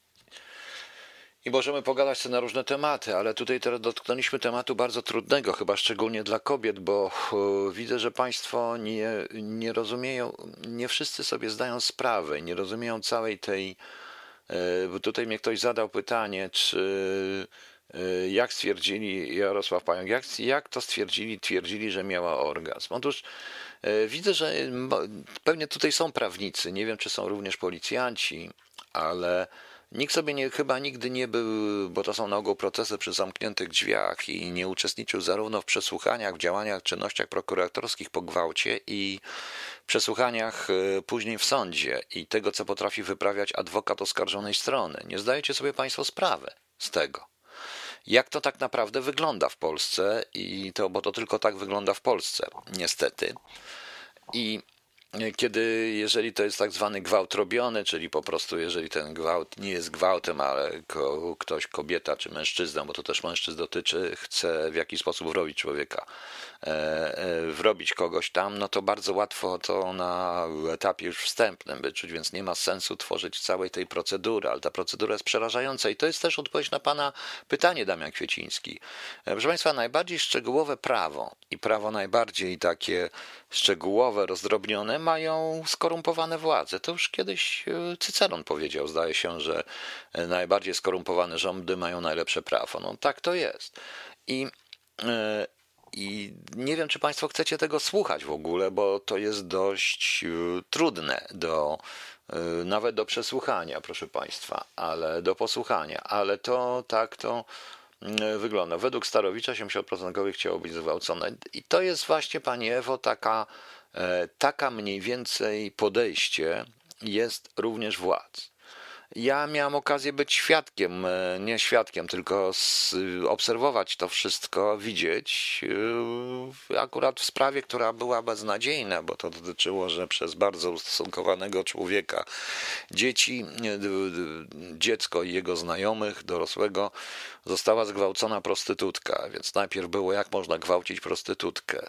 Speaker 1: i możemy pogadać sobie na różne tematy, ale tutaj teraz dotknęliśmy tematu bardzo trudnego, chyba szczególnie dla kobiet, bo widzę, że Państwo nie, nie rozumieją, nie wszyscy sobie zdają sprawę, nie rozumieją całej tej. E, bo tutaj mnie ktoś zadał pytanie, czy e, jak stwierdzili, Jarosław Pająk, jak, jak to stwierdzili, twierdzili, że miała orgazm? Otóż e, widzę, że pewnie tutaj są prawnicy, nie wiem, czy są również policjanci, ale Nikt sobie nie, chyba nigdy nie był, bo to są na ogół procesy przy zamkniętych drzwiach i nie uczestniczył zarówno w przesłuchaniach, w działaniach, czynnościach prokuratorskich po gwałcie i przesłuchaniach e, później w sądzie i tego, co potrafi wyprawiać adwokat oskarżonej strony. Nie zdajecie sobie Państwo sprawy z tego. Jak to tak naprawdę wygląda w Polsce i to, bo to tylko tak wygląda w Polsce, niestety. I kiedy, jeżeli to jest tak zwany gwałt robiony, czyli po prostu, jeżeli ten gwałt nie jest gwałtem, ale ktoś, kobieta czy mężczyzna, bo to też mężczyzn dotyczy, chce w jakiś sposób wrobić człowieka, wrobić kogoś tam, no to bardzo łatwo to na etapie już wstępnym wyczuć, więc nie ma sensu tworzyć całej tej procedury, ale ta procedura jest przerażająca i to jest też odpowiedź na Pana pytanie, Damian Kwieciński. E, proszę Państwa, najbardziej szczegółowe prawo i prawo najbardziej takie szczegółowe, rozdrobnione, mają skorumpowane władze. To już kiedyś e, Cyceron powiedział, zdaje się, że e, najbardziej skorumpowane rządy mają najlepsze prawo. No tak to jest. I, e, i nie wiem, czy Państwo chcecie tego słuchać w ogóle, bo to jest dość trudne do nawet do przesłuchania, proszę Państwa, ale do posłuchania, ale to tak to wygląda. Według Starowicza 70% kobiet chciało być zgwałcone. I to jest właśnie, Pani Ewo, taka E, taka mniej więcej podejście jest również władz. Ja miałem okazję być świadkiem, e, nie świadkiem, tylko obserwować to wszystko, widzieć. E, akurat w sprawie, która była beznadziejna, bo to dotyczyło, że przez bardzo ustosunkowanego człowieka dzieci, dziecko i jego znajomych, dorosłego, została zgwałcona prostytutka. Więc najpierw było, jak można gwałcić prostytutkę.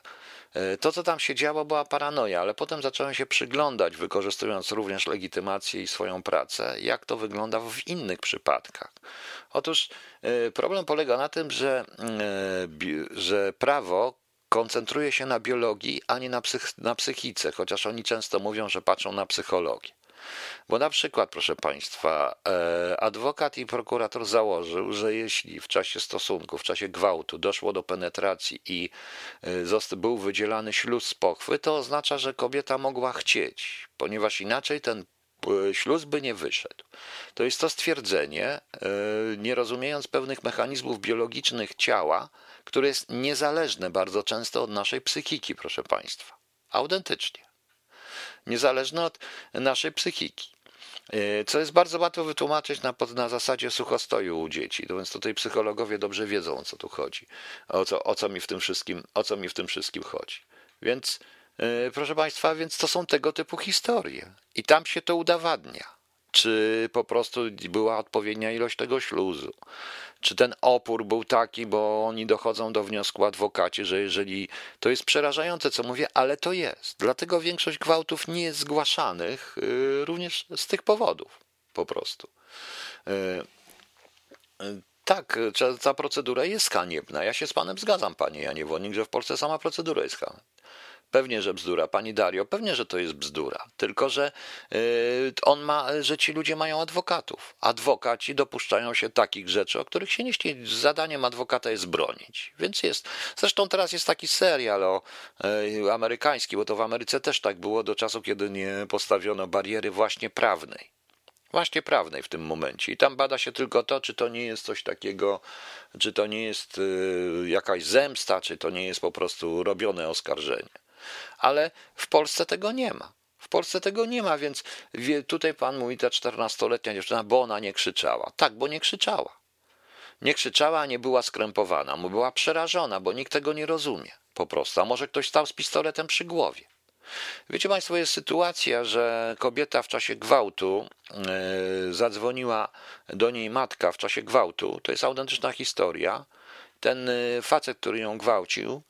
Speaker 1: E, to, co tam się działo, była paranoja, ale potem zacząłem się przyglądać, wykorzystując również legitymację i swoją pracę, jak to wygląda w innych przypadkach. Otóż e, problem polega na tym, że, e, że prawo koncentruje się na biologii, a nie na, psych, na psychice, chociaż oni często mówią, że patrzą na psychologię. Bo na przykład, proszę Państwa, e, adwokat i prokurator założył, że jeśli w czasie stosunku, w czasie gwałtu doszło do penetracji i e, był wydzielany śluz z pochwy, to oznacza, że kobieta mogła chcieć, ponieważ inaczej ten e, śluz by nie wyszedł. To jest to stwierdzenie, nie rozumiejąc pewnych mechanizmów biologicznych ciała, które jest niezależne bardzo często od naszej psychiki, proszę Państwa. Autentycznie niezależne od naszej psychiki. E, co jest bardzo łatwo wytłumaczyć na, na zasadzie suchostoju u dzieci. No więc tutaj psychologowie dobrze wiedzą, o co tu chodzi, o co, o co, mi, w tym wszystkim, o co mi w tym wszystkim chodzi. Więc, yy, proszę Państwa, więc to są tego typu historie. I tam się to udowadnia. Czy po prostu była odpowiednia ilość tego śluzu, czy ten opór był taki, bo oni dochodzą do wniosku adwokaci, że jeżeli to jest przerażające, co mówię, ale to jest. Dlatego większość gwałtów nie jest zgłaszanych y, również z tych powodów, po prostu. Y, y, tak, ta procedura jest haniebna. Ja się z panem zgadzam, panie Janie Wonik, że w Polsce sama procedura jest haniebna. Pewnie, że bzdura. Pani Dario, pewnie, że to jest bzdura. Tylko, że yy, on ma, że ci ludzie mają adwokatów. Adwokaci dopuszczają się takich rzeczy, o których się nie śni. Zadaniem adwokata jest bronić. Więc jest. Zresztą teraz jest taki serial o, yy, amerykański, bo to w Ameryce też tak było do czasu, kiedy nie postawiono bariery właśnie prawnej. Właśnie prawnej w tym momencie. I tam bada się tylko to, czy to nie jest coś takiego, czy to nie jest yy, jakaś zemsta, czy to nie jest po prostu robione oskarżenie ale w Polsce tego nie ma. W Polsce tego nie ma, więc tutaj pan mówi, ta czternastoletnia dziewczyna, bo ona nie krzyczała. Tak, bo nie krzyczała. Nie krzyczała, nie była skrępowana, była przerażona, bo nikt tego nie rozumie. Po prostu. A może ktoś stał z pistoletem przy głowie. Wiecie Państwo, jest sytuacja, że kobieta w czasie gwałtu yy, zadzwoniła do niej matka w czasie gwałtu. To jest autentyczna historia. Ten e, facet, który ją gwałcił,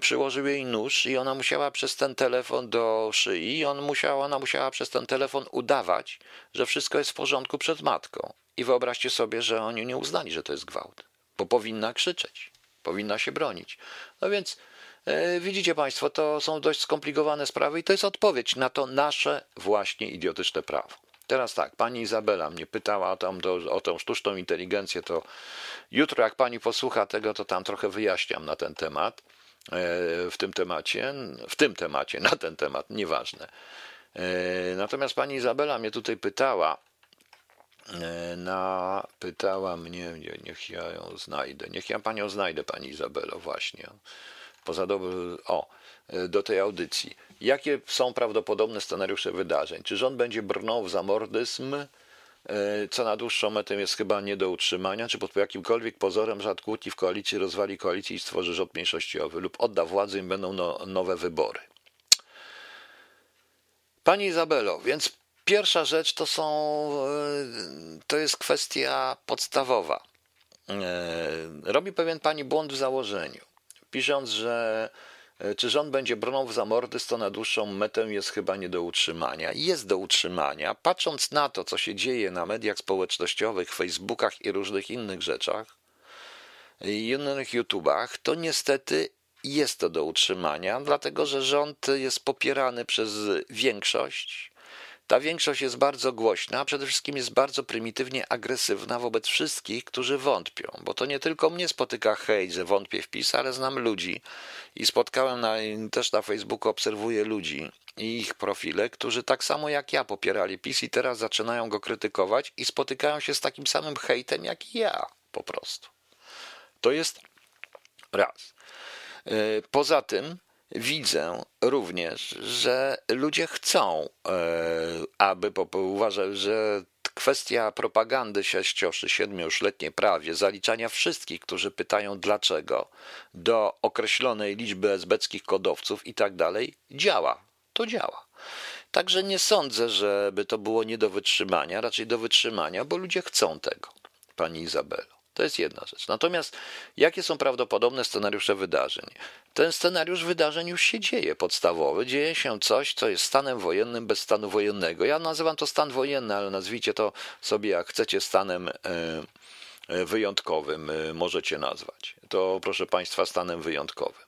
Speaker 1: przyłożył jej nóż i ona musiała przez ten telefon do szyi, i on musiała, ona musiała przez ten telefon udawać, że wszystko jest w porządku przed matką. I wyobraźcie sobie, że oni nie uznali, że to jest gwałt, bo powinna krzyczeć, powinna się bronić. No więc e, widzicie Państwo, to są dość skomplikowane sprawy i to jest odpowiedź na to nasze właśnie idiotyczne prawo. Teraz tak, pani Izabela mnie pytała o, tam do, o tą sztuczną inteligencję, to jutro jak pani posłucha tego, to tam trochę wyjaśniam na ten temat. E, w tym temacie, w tym temacie, na ten temat, nieważne. E, natomiast pani Izabela mnie tutaj pytała, E, na, pytała mnie, niech ja ją znajdę, niech ja panią znajdę, pani Izabelo, właśnie. Poza dobry, o, do tej audycji. Jakie są prawdopodobne scenariusze wydarzeń? Czy rząd będzie brnął w zamordyzm, e, co na dłuższą metę jest chyba nie do utrzymania, czy pod jakimkolwiek pozorem żad kłótni w koalicji rozwali koalicję i stworzy rząd mniejszościowy lub odda władzę i będą no, nowe wybory? Pani Izabelo, więc Pierwsza rzecz to są, e, to jest kwestia podstawowa. E, robi pewien pani błąd w założeniu, pisząc, że e, czy rząd będzie bronił w zamordyzm, to na dłuższą metę jest chyba nie do utrzymania. Jest do utrzymania. Patrząc na to, co się dzieje na mediach społecznościowych, Facebookach i różnych innych rzeczach, i innych YouTubach, to niestety jest to do utrzymania, dlatego że rząd jest popierany przez większość ta większość jest bardzo głośna, a przede wszystkim jest bardzo prymitywnie agresywna wobec wszystkich, którzy wątpią, bo to nie tylko mnie spotyka hejt, że wątpię w PiS, ale znam ludzi i spotkałem na, też na Facebooku, obserwuję ludzi i ich profile, którzy tak samo jak ja popierali PiS i teraz zaczynają go krytykować i spotykają się z takim samym hejtem jak ja po prostu. To jest raz. E, poza tym, widzę również, że ludzie chcą, e, aby uważać, że kwestia propagandy sześcioszy, siedmiuletniej prawie, zaliczania wszystkich, którzy pytają dlaczego, do określonej liczby esbeckich kodowców i tak dalej, działa. To działa. Także nie sądzę, żeby to było nie do wytrzymania, raczej do wytrzymania, bo ludzie chcą tego, pani Izabelo. To jest jedna rzecz. Natomiast jakie są prawdopodobne scenariusze wydarzeń? Ten scenariusz wydarzeń już się dzieje podstawowy. Dzieje się coś, co jest stanem wojennym bez stanu wojennego. Ja nazywam to stan wojenny, ale nazwijcie to sobie jak chcecie stanem e, e, wyjątkowym, e, możecie nazwać. To proszę Państwa stanem wyjątkowym.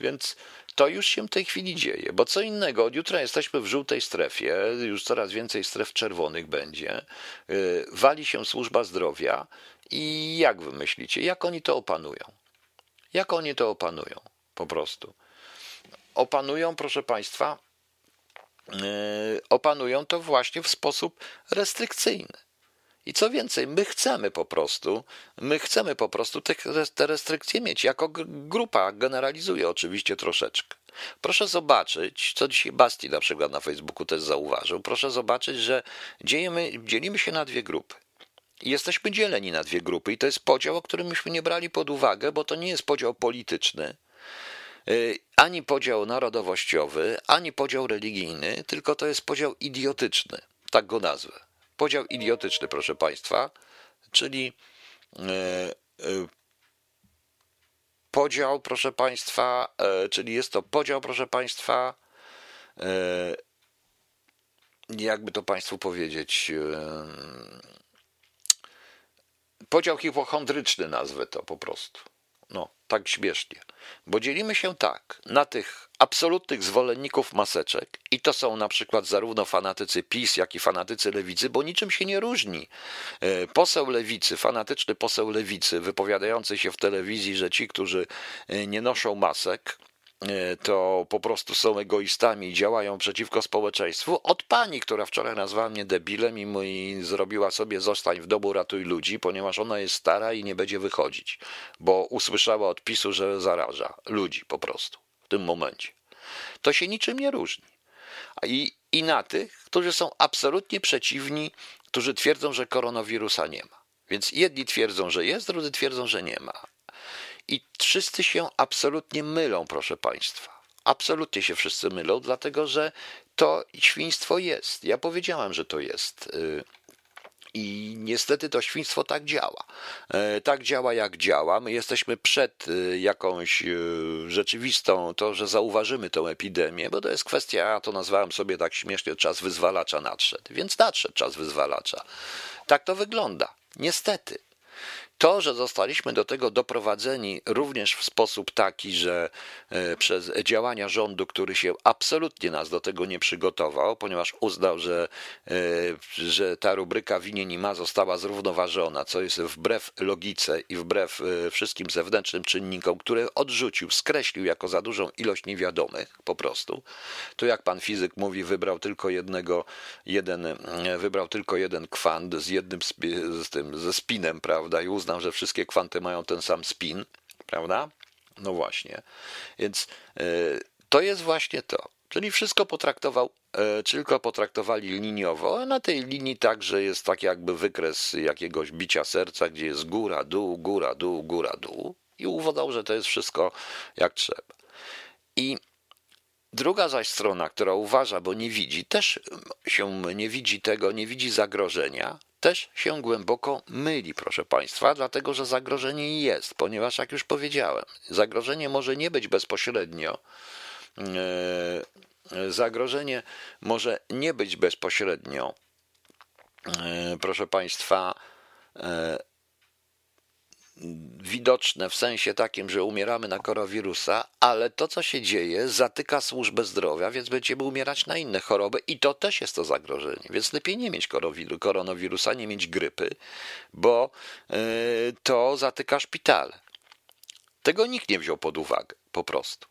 Speaker 1: Więc to już się w tej chwili dzieje, bo co innego, od jutra jesteśmy w żółtej strefie, już coraz więcej stref czerwonych będzie, wali się służba zdrowia, i jak wy myślicie, jak oni to opanują? Jak oni to opanują? Po prostu. Opanują, proszę Państwa, yy, opanują to właśnie w sposób restrykcyjny. I co więcej, my chcemy po prostu, my chcemy po prostu te, te restrykcje mieć jako grupa, generalizuję oczywiście troszeczkę. Proszę zobaczyć, co dzisiaj Basti na przykład na Facebooku też zauważył. Proszę zobaczyć, że dzielimy, się na dwie grupy. Jesteśmy dzieleni na dwie grupy i to jest podział, o którym myśmy nie brali pod uwagę, bo to nie jest podział polityczny, y, ani podział narodowościowy, ani podział religijny, tylko to jest podział idiotyczny, tak go nazwę. Podział idiotyczny, proszę Państwa, czyli y, y, podział, proszę Państwa, czyli jest to podział, proszę Państwa, jakby to Państwu powiedzieć, Podział hipochondryczny nazwę to po prostu. No, tak śmiesznie. Bo dzielimy się tak na tych absolutnych zwolenników maseczek i to są na przykład zarówno fanatycy PiS, jak i fanatycy lewicy, bo niczym się nie różni. E, poseł lewicy, fanatyczny poseł lewicy, wypowiadający się w telewizji, że ci, którzy e, nie noszą masek, to po prostu są egoistami i działają przeciwko społeczeństwu, od pani, która wczoraj nazwała mnie debilem i, i zrobiła sobie zostań w domu, ratuj ludzi, ponieważ ona jest stara i nie będzie wychodzić, bo usłyszała od PiSu, że zaraża ludzi po prostu w tym momencie. To się niczym nie różni. I, I na tych, którzy są absolutnie przeciwni, którzy twierdzą, że koronawirusa nie ma. Więc jedni twierdzą, że jest, drudzy twierdzą, że nie ma. I wszyscy się absolutnie mylą, proszę Państwa. Absolutnie się wszyscy mylą, dlatego że to świństwo jest. Ja powiedziałem, że to jest. Y, I niestety to świństwo tak działa. E, tak działa, jak działa. My jesteśmy przed y, jakąś y, rzeczywistą, to, że zauważymy tę epidemię, bo to jest kwestia, ja to nazwałem sobie tak śmiesznie, czas wyzwalacza nadszedł. Więc nadszedł czas wyzwalacza. Tak to wygląda. Niestety. To, że zostaliśmy do tego doprowadzeni również w sposób taki, że e, przez działania rządu, który się absolutnie nas do tego nie przygotował, ponieważ uznał, że, e, że ta rubryka winien ma została zrównoważona, co jest wbrew logice i wbrew e, wszystkim zewnętrznym czynnikom, które odrzucił, skreślił jako za dużą ilość niewiadomych po prostu. To jak pan fizyk mówi, wybrał tylko jednego, jeden, wybrał tylko jeden kwant z jednym z tym, ze spinem, prawda, i uznał, że wszystkie kwanty mają ten sam spin, prawda? No właśnie. Więc y, to jest właśnie to. Czyli wszystko potraktował, y, tylko potraktowali liniowo, na tej linii także jest tak jakby wykres jakiegoś bicia serca, gdzie jest góra, dół, góra, dół, góra, dół i uważał, że to jest wszystko jak trzeba. I Druga zaś strona, która uważa, bo nie widzi, też się nie widzi tego, nie widzi zagrożenia, też się głęboko myli, proszę Państwa, dlatego że zagrożenie jest, ponieważ, jak już powiedziałem, zagrożenie może nie być bezpośrednio. E, zagrożenie może nie być bezpośrednio, e, proszę Państwa, e, widoczne w sensie takim, że umieramy na koronawirusa, ale to, co się dzieje, zatyka służbę zdrowia, więc będziemy umierać na inne choroby i to też jest to zagrożenie. Więc lepiej nie mieć koronawirusa, nie mieć grypy, bo yy, to zatyka szpitale. Tego nikt nie wziął pod uwagę, po prostu.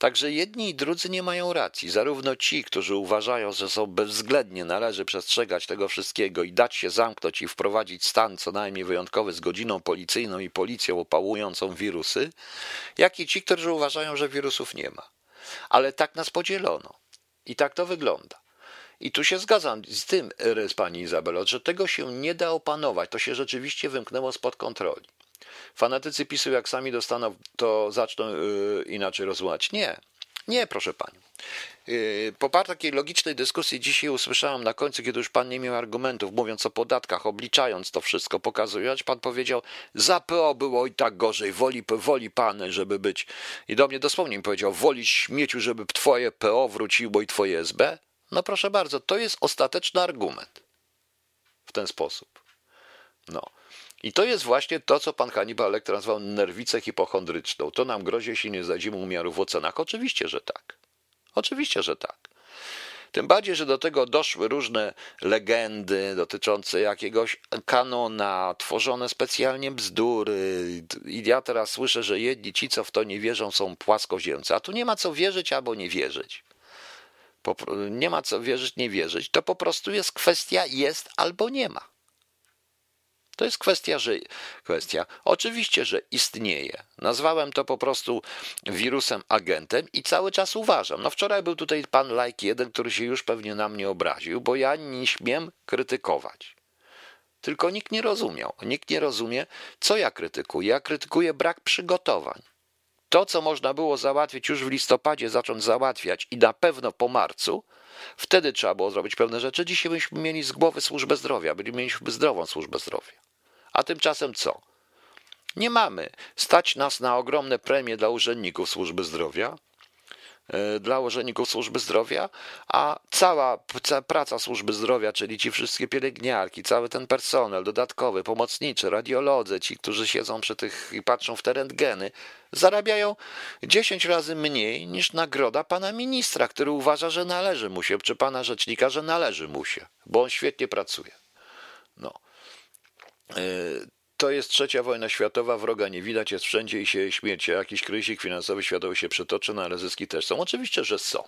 Speaker 1: Także jedni i drudzy nie mają racji. Zarówno ci, którzy uważają, że są bezwzględnie należy przestrzegać tego wszystkiego i dać się zamknąć i wprowadzić stan co najmniej wyjątkowy z godziną policyjną i policją opałującą wirusy, jak i ci, którzy uważają, że wirusów nie ma. Ale tak nas podzielono. I tak to wygląda. I tu się zgadzam z tym, z pani Izabelo, że tego się nie da opanować. To się rzeczywiście wymknęło spod kontroli. Fanatycy PiSu, jak sami dostaną, to zaczną yy, inaczej rozumieć. Nie, nie, proszę pani. Yy, po takiej logicznej dyskusji dzisiaj usłyszałem na końcu, kiedy już pan nie miał argumentów, mówiąc o podatkach, obliczając to wszystko, pokazując, pan powiedział, za PO było i tak gorzej, woli, woli pan, żeby być. I do mnie dosłownie mi powiedział, woli śmieciu, żeby twoje PO wróciło i twoje SB? No proszę bardzo, to jest ostateczny argument. W ten sposób. No. I to jest właśnie to, co pan Hannibal Lecter nazwał nerwicę hipochondryczną. To nam grozi, jeśli nie znajdziemy umiaru w ocenach. Oczywiście, że tak. Oczywiście, że tak. Tym bardziej, że do tego doszły różne legendy dotyczące jakiegoś kanona, tworzone specjalnie bzdury. I ja teraz słyszę, że jedni ci, co w to nie wierzą, są płaskoziemcy. A tu nie ma co wierzyć albo nie wierzyć. nie ma co wierzyć, nie wierzyć. To po prostu jest kwestia jest albo nie ma. To jest kwestia, że kwestia. Oczywiście, że istnieje. Nazwałem to po prostu wirusem agentem i cały czas uważam. No wczoraj był tutaj pan Lajk jeden, który się już pewnie na mnie obraził, bo ja nie śmiem krytykować. Tylko nikt nie rozumiał. Nikt nie rozumie, co ja krytykuję. Ja krytykuję brak przygotowań. To, co można było załatwić już w listopadzie, zacząć załatwiać i na pewno po marcu, wtedy trzeba było zrobić pewne rzeczy. Dzisiaj byśmy mieli z głowy służbę zdrowia, byliśmy mieliśmy zdrową służbę zdrowia. A tymczasem co? Nie mamy. Stać nas na ogromne premie dla urzędników służby zdrowia, e, dla urzędników służby zdrowia, a cała praca służby zdrowia, czyli ci wszystkie pielęgniarki, cały ten personel dodatkowy, pomocniczy, radiolodzy, ci, którzy siedzą przy tych i patrzą w te rentgeny, zarabiają 10 razy mniej niż nagroda pana ministra, który uważa, że należy mu się, czy pana rzecznika, że należy mu się, bo on świetnie pracuje. No. To jest trzecia wojna światowa, wroga nie widać, jest wszędzie i się śmierci. Jakiś kryzys finansowy światowy się przetoczy, no ale zyski też są. Oczywiście, że są.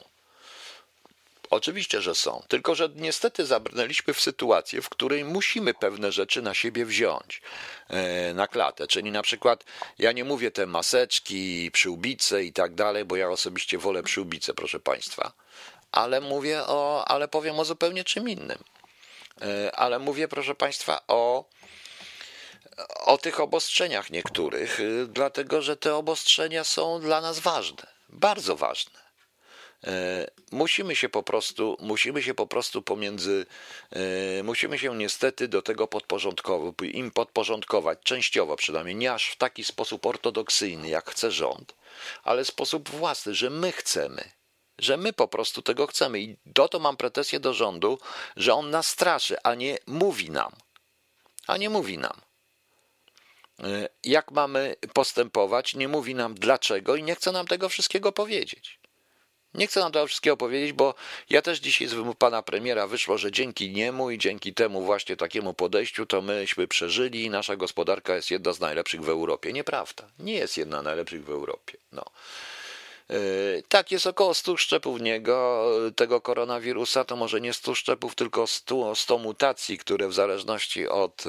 Speaker 1: Oczywiście, że są. Tylko, że niestety zabrnęliśmy w sytuację, w której musimy pewne rzeczy na siebie wziąć e, na klatę. Czyli na przykład, ja nie mówię te maseczki, przyłbice i tak dalej, bo ja osobiście wolę przyłbice, proszę Państwa. Ale mówię o, ale powiem o zupełnie czym innym. E, ale mówię, proszę Państwa, o o tych obostrzeniach niektórych, y, dlatego że te obostrzenia są dla nas ważne, bardzo ważne. E, musimy się po prostu, musimy się po prostu pomiędzy, e, musimy się niestety do tego podporządkować, im podporządkować, częściowo przynajmniej, nie aż w taki sposób ortodoksyjny, jak chce rząd, ale sposób własny, że my chcemy, że my po prostu tego chcemy. I do to mam pretensję do rządu, że on nas straszy, a nie mówi nam. A nie mówi nam. Jak mamy postępować, nie mówi nam dlaczego i nie chce nam tego wszystkiego powiedzieć. Nie chcę nam tego wszystkiego powiedzieć, bo ja też dzisiaj z pana premiera wyszło, że dzięki niemu i dzięki temu właśnie takiemu podejściu to myśmy przeżyli i nasza gospodarka jest jedna z najlepszych w Europie. Nieprawda. Nie jest jedna z najlepszych w Europie. No. Yy, tak, jest około 100 szczepów niego, tego koronawirusa, to może nie 100 szczepów, tylko 100, 100 mutacji, które w zależności od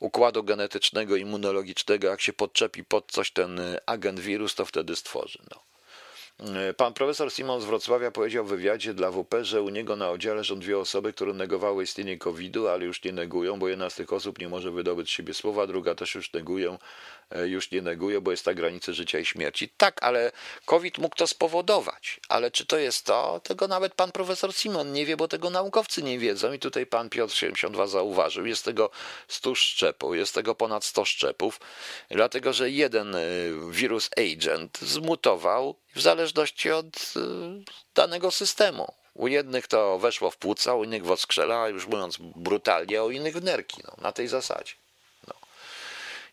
Speaker 1: układu genetycznego, immunologicznego, jak się podczepi pod coś ten agent wirus, to wtedy stworzy. No. Pan profesor Simon z Wrocławia powiedział w wywiadzie dla WP, że u niego na oddziale są dwie osoby, które negowały istnienie COVID-u, ale już nie negują, bo jedna z tych osób nie może wydobyć z siebie słowa, druga też już negują, już nie neguje, bo jest na granicy życia i śmierci. Tak, ale COVID mógł to spowodować. Ale czy to jest to? Tego nawet pan profesor Simon nie wie, bo tego naukowcy nie wiedzą i tutaj pan Piotr 72 zauważył. Jest tego 100 szczepów, jest tego ponad 100 szczepów, dlatego że jeden e, wirus agent zmutował w zależności od y, danego systemu. U jednych to weszło w płuca, u innych w odskrzela, już mówiąc brutalnie, a u innych w nerki, no, na tej zasadzie.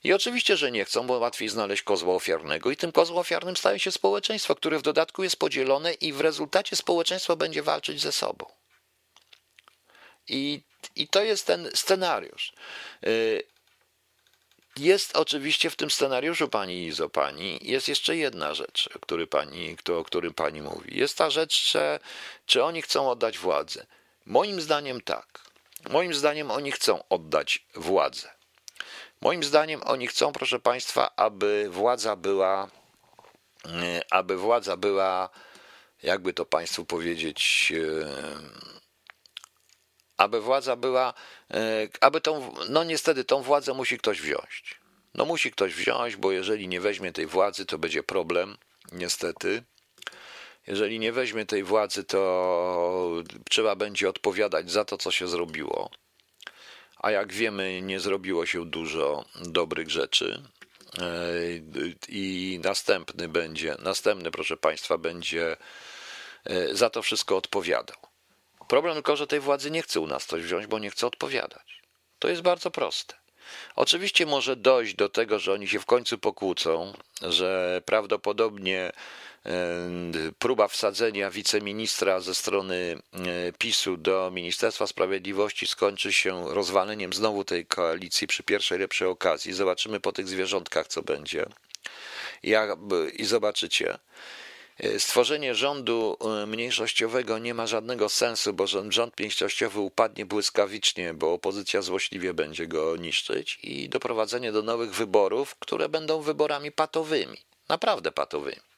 Speaker 1: I oczywiście, że nie chcą, bo łatwiej znaleźć kozła ofiarnego i tym kozłem ofiarnym staje się społeczeństwo, które w dodatku jest podzielone i w rezultacie społeczeństwo będzie walczyć ze sobą. I, i to jest ten scenariusz. Y, jest oczywiście w tym scenariuszu pani Izo, pani, jest jeszcze jedna rzecz, o, który pani, o którym pani mówi. Jest ta rzecz, że czy oni chcą oddać władzę. Moim zdaniem tak. Moim zdaniem oni chcą oddać władzę. Moim zdaniem oni chcą, proszę państwa, aby władza była, e, aby władza była, jakby to państwu powiedzieć, e, aby władza była, e, aby tą, no niestety tą władzę musi ktoś wziąć. No musi ktoś wziąć, bo jeżeli nie weźmie tej władzy, to będzie problem, niestety. Jeżeli nie weźmie tej władzy, to trzeba będzie odpowiadać za to, co się zrobiło. A jak wiemy, nie zrobiło się dużo dobrych rzeczy. E, I następny będzie, następny, proszę Państwa, będzie e, za to wszystko odpowiadał. Problem tylko, że tej władzy nie chce u nas coś wziąć, bo nie chce odpowiadać. To jest bardzo proste. Oczywiście może dojść do tego, że oni się w końcu pokłócą, że prawdopodobnie próba wsadzenia wiceministra ze strony e, PiSu do Ministerstwa Sprawiedliwości skończy się rozwaleniem znowu tej koalicji przy pierwszej lepszej okazji. Zobaczymy po tych zwierzątkach, co będzie. I zobaczycie, E, stworzenie rządu e, mniejszościowego nie ma żadnego sensu, bo rząd mniejszościowy upadnie błyskawicznie, bo opozycja złośliwie będzie go niszczyć i doprowadzenie do nowych wyborów, które będą wyborami patowymi, naprawdę patowymi.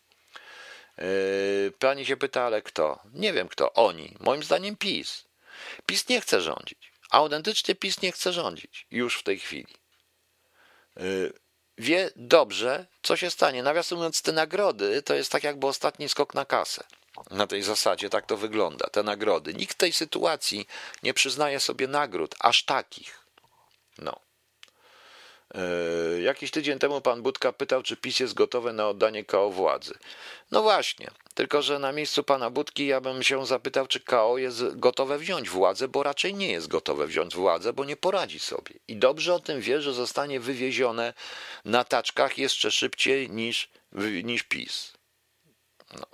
Speaker 1: E, pani się pyta, ale kto? Nie wiem kto. Oni. Moim zdaniem PiS. PiS nie chce rządzić. Autentycznie PiS nie chce rządzić już w tej chwili wie dobrze, co się stanie. Nawiasem mówiąc, te nagrody to jest tak jakby ostatni skok na kasę. Na tej zasadzie tak to wygląda, te nagrody. Nikt w tej sytuacji nie przyznaje sobie nagród, aż takich. No. Yy, jakiś tydzień temu pan Budka pytał, czy PiS jest gotowe na oddanie KO władzy. No właśnie, tylko że na miejscu pana Budki ja bym się zapytał, czy KO jest gotowe wziąć władzę, bo raczej nie jest gotowe wziąć władzę, bo nie poradzi sobie. I dobrze o tym wie, że zostanie wywiezione na taczkach jeszcze szybciej niż, niż PiS. No.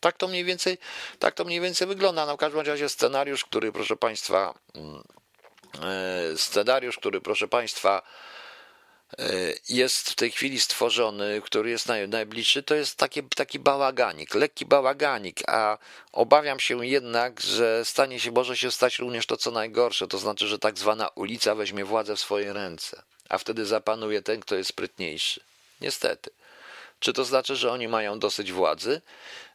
Speaker 1: Tak to mniej więcej, tak to mniej więcej wygląda. No w każdym razie scenariusz, który proszę państwa, yy, scenariusz, który proszę państwa, E, jest w tej chwili stworzony, który jest najbliższy, to jest taki, taki bałaganik, lekki bałaganik, a obawiam się jednak, że stanie się, może się stać również to, co najgorsze, to znaczy, że tak zwana ulica weźmie władzę w swoje ręce, a wtedy zapanuje ten, kto jest sprytniejszy. Niestety. Czy to znaczy, że oni mają dosyć władzy?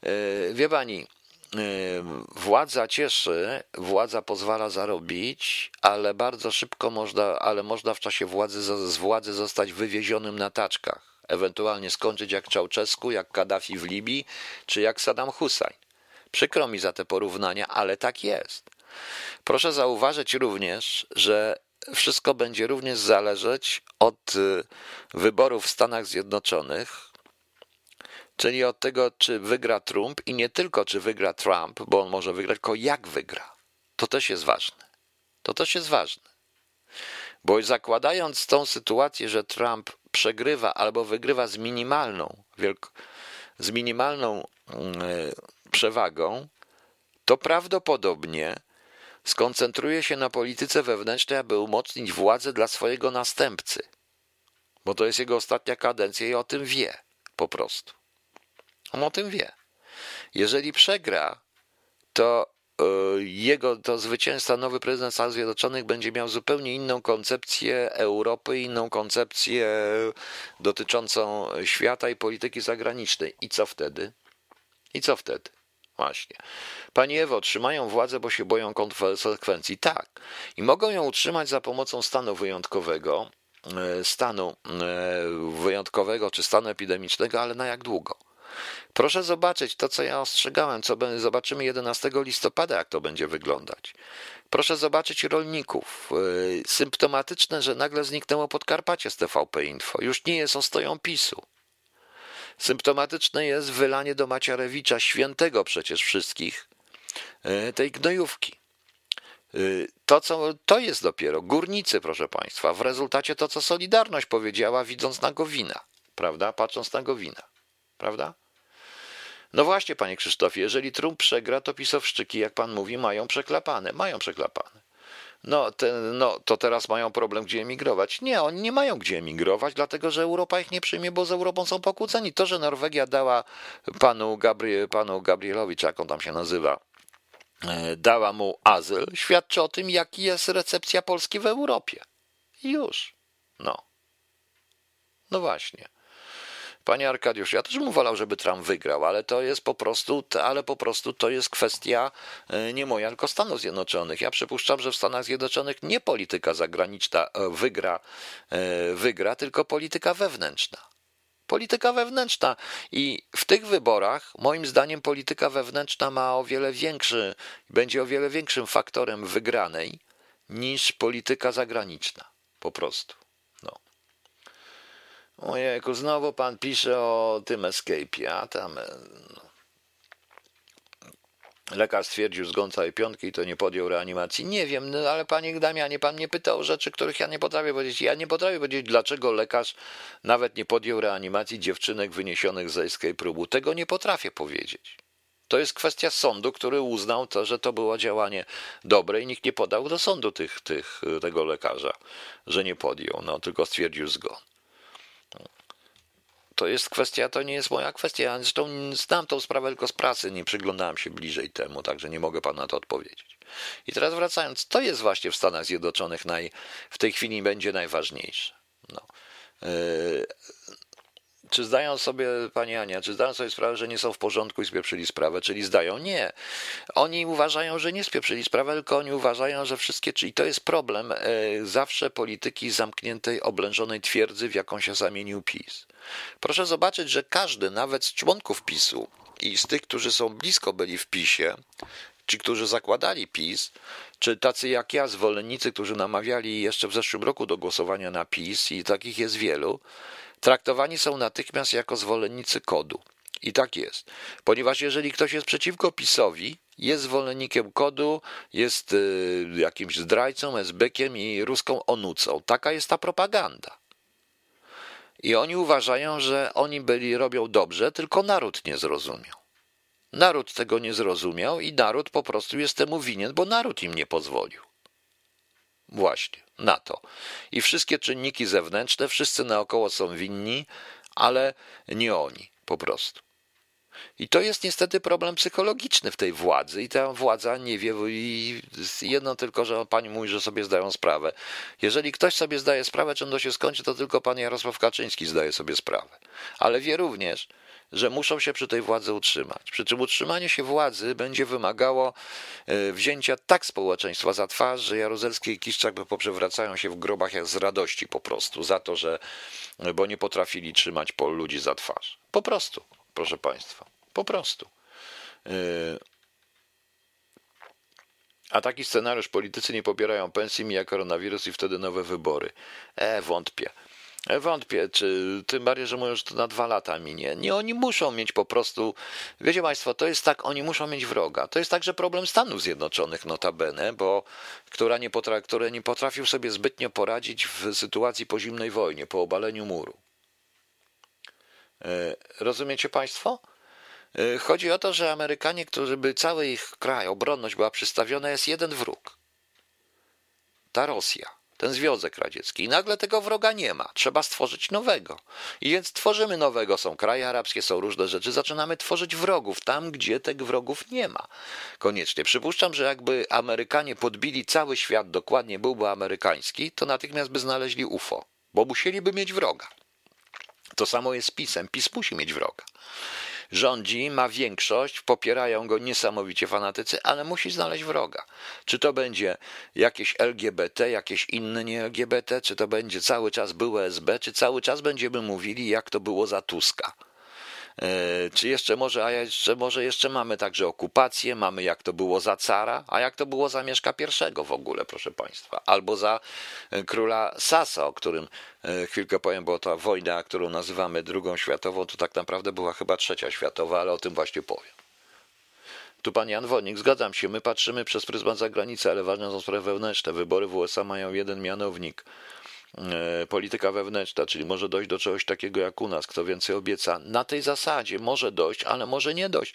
Speaker 1: E, wie pani, władza cieszy, władza pozwala zarobić, ale bardzo szybko można, ale można w czasie władzy z władzy zostać wywiezionym na taczkach, ewentualnie skończyć jak Czałczesku, jak Kaddafi w Libii, czy jak Saddam Hussein. Przykro mi za te porównania, ale tak jest. Proszę zauważyć również, że wszystko będzie również zależeć od y, wyborów w Stanach Zjednoczonych, Czyli od tego, czy wygra Trump i nie tylko, czy wygra Trump, bo on może wygrać, tylko jak wygra. To też jest ważne. To też jest ważne. Bo zakładając tą sytuację, że Trump przegrywa albo wygrywa z minimalną, z minimalną yy, przewagą, to prawdopodobnie skoncentruje się na polityce wewnętrznej, aby umocnić władzę dla swojego następcy. Bo to jest jego ostatnia kadencja i o tym wie po prostu. On o tym wie. Jeżeli przegra, to e, jego to zwycięzca, nowy prezydent Stanów Zjednoczonych będzie miał zupełnie inną koncepcję Europy, inną koncepcję dotyczącą świata i polityki zagranicznej. I co wtedy? I co wtedy? Właśnie. Pani Ewo, otrzymają władzę, bo się boją konsekwencji. Tak. I mogą ją utrzymać za pomocą stanu wyjątkowego, e, stanu e, wyjątkowego czy stanu epidemicznego, ale na jak długo? Proszę zobaczyć to, co ja ostrzegałem, co zobaczymy 11 listopada, jak to będzie wyglądać. Proszę zobaczyć rolników. E, symptomatyczne, że nagle zniknęło Podkarpacie z TVP Info. Już nie jest ostoją PiSu. Symptomatyczne jest wylanie do Maciarewicza, świętego przecież wszystkich, e, tej gnojówki. E, to, co, to jest dopiero górnicy, proszę Państwa. W rezultacie to, co Solidarność powiedziała, widząc na Gowina, prawda? Patrząc na Gowina, prawda? No właśnie, panie Krzysztofie, jeżeli Trump przegra, to pisowszczyki, jak pan mówi, mają przeklapane. Mają przeklapane no, te, no to teraz mają problem, gdzie emigrować. Nie, oni nie mają gdzie emigrować, dlatego że Europa ich nie przyjmie, bo z Europą są pokłóceni. To, że Norwegia dała panu, Gabriel, panu Gabrielowi, czy jak on tam się nazywa, e, dała mu azyl, świadczy o tym, jaki jest recepcja Polski w Europie. Już. No. No właśnie. Panie Arkadiusz, ja też bym wolał, żeby Trump wygrał, ale to jest po prostu, ale po prostu to jest kwestia e, nie moja, tylko Stanów Zjednoczonych. Ja przypuszczam, że w Stanach Zjednoczonych nie polityka zagraniczna e, wygra, e, wygra, tylko polityka wewnętrzna. Polityka wewnętrzna. I w tych wyborach, moim zdaniem, polityka wewnętrzna ma o wiele większy, będzie o wiele większym faktorem wygranej niż polityka zagraniczna. Po prostu. Ojejku, znowu pan pisze o tym escape'ie, a tam... E, no. Lekarz stwierdził zgon całej piątki i to nie podjął reanimacji. Nie wiem, no ale panie Damianie, pan mnie pytał o rzeczy, których ja nie potrafię powiedzieć. Ja nie potrafię powiedzieć, dlaczego lekarz nawet nie podjął reanimacji dziewczynek wyniesionych z escape próbu. Tego nie potrafię powiedzieć. To jest kwestia sądu, który uznał to, że to było działanie dobre i nikt nie podał do sądu tych, tych, tego lekarza, że nie podjął, no tylko stwierdził zgon to jest kwestia, to nie jest moja kwestia. Zresztą znam tą sprawę tylko z pracy, nie przyglądałem się bliżej temu, także nie mogę panu na to odpowiedzieć. I teraz wracając, to jest właśnie w Stanach Zjednoczonych naj, w tej chwili będzie najważniejsze. No. Czy zdają sobie, pani Ania, czy zdają sobie sprawę, że nie są w porządku i spieprzyli sprawę, czyli zdają? Nie. Oni uważają, że nie spieprzyli sprawę, tylko oni uważają, że wszystkie, czyli to jest problem e, zawsze polityki zamkniętej, oblężonej twierdzy, w jaką się zamienił PiS. Proszę zobaczyć, że każdy, nawet z członków PiSu i z tych, którzy są blisko byli w PiSie, ci, którzy zakładali PiS, czy tacy jak ja, zwolennicy, którzy namawiali jeszcze w zeszłym roku do głosowania na PiS, i takich jest wielu, traktowani są natychmiast jako zwolennicy kodu. I tak jest. Ponieważ jeżeli ktoś jest przeciwko PiSowi, jest zwolennikiem kodu, jest y, jakimś zdrajcą, esbekiem i ruską onucą. Taka jest ta propaganda. I oni uważają, że oni byli, robią dobrze, tylko naród nie zrozumiał. Naród tego nie zrozumiał i naród po prostu jest temu winien, bo naród im nie pozwolił. Właśnie, na to. I wszystkie czynniki zewnętrzne, wszyscy naokoło są winni, ale nie oni, po prostu. I to jest niestety problem psychologiczny w tej władzy i ta władza nie wie i jedno tylko, że pani mówi, że sobie zdają sprawę. Jeżeli ktoś sobie zdaje sprawę, czym to się skończy, to tylko pan Jarosław Kaczyński zdaje sobie sprawę. Ale wie również, że muszą się przy tej władzy utrzymać. Przy czym utrzymanie się władzy będzie wymagało e, wzięcia tak społeczeństwa za twarz, że Jaruzelski i Kiszczak poprzewracają się w grobach jak z radości po prostu za to, że bo nie potrafili trzymać pol ludzi za twarz. Po prostu, proszę Państwa, po prostu. E, a taki scenariusz politycy nie pobierają pensji, mija koronawirus i wtedy nowe wybory. E, wątpię. Wątpię, czy tym bardziej, że mówią, że to na dwa lata minie. Nie, oni muszą mieć po prostu. Wiecie Państwo, to jest tak, oni muszą mieć wroga. To jest także problem Stanów Zjednoczonych, notabene, bo która nie potra, które nie potrafił sobie zbytnio poradzić w sytuacji po zimnej wojnie, po obaleniu muru. E, rozumiecie Państwo? E, chodzi o to, że Amerykanie, którzy by cały ich kraj, obronność była przystawiona, jest jeden wróg. Ta Rosja ten Związek Radziecki. I nagle tego wroga nie ma. Trzeba stworzyć nowego. I więc tworzymy nowego. Są kraje arabskie, są różne rzeczy. Zaczynamy tworzyć wrogów tam, gdzie tych wrogów nie ma. Koniecznie. Przypuszczam, że jakby Amerykanie podbili cały świat, dokładnie byłby amerykański, to natychmiast by znaleźli UFO, bo musieliby mieć wroga. To samo jest z PiSem. PiS musi mieć wroga rządzi, ma większość, popierają go niesamowicie fanatycy, ale musi znaleźć wroga. Czy to będzie jakieś LGBT, jakieś inne nie LGBT, czy to będzie cały czas było SB, czy cały czas będziemy mówili, jak to było za Tuska. E, czy jeszcze może, a jeszcze, może jeszcze mamy także okupację, mamy jak to było za cara, a jak to było za Mieszka I w ogóle, proszę Państwa, albo za e, króla Sasa, o którym e, chwilkę powiem, bo ta wojna, którą nazywamy drugą światową, to tak naprawdę była chyba trzecia światowa, ale o tym właśnie powiem. Tu pan Jan Wodnik, zgadzam się, my patrzymy przez pryzmat zagranicy, ale ważne są sprawy wewnętrzne. Wybory w USA mają jeden mianownik. E, polityka wewnętrzna, czyli może dojść do czegoś takiego jak u nas, kto więcej obieca. Na tej zasadzie może dojść, ale może nie dojść.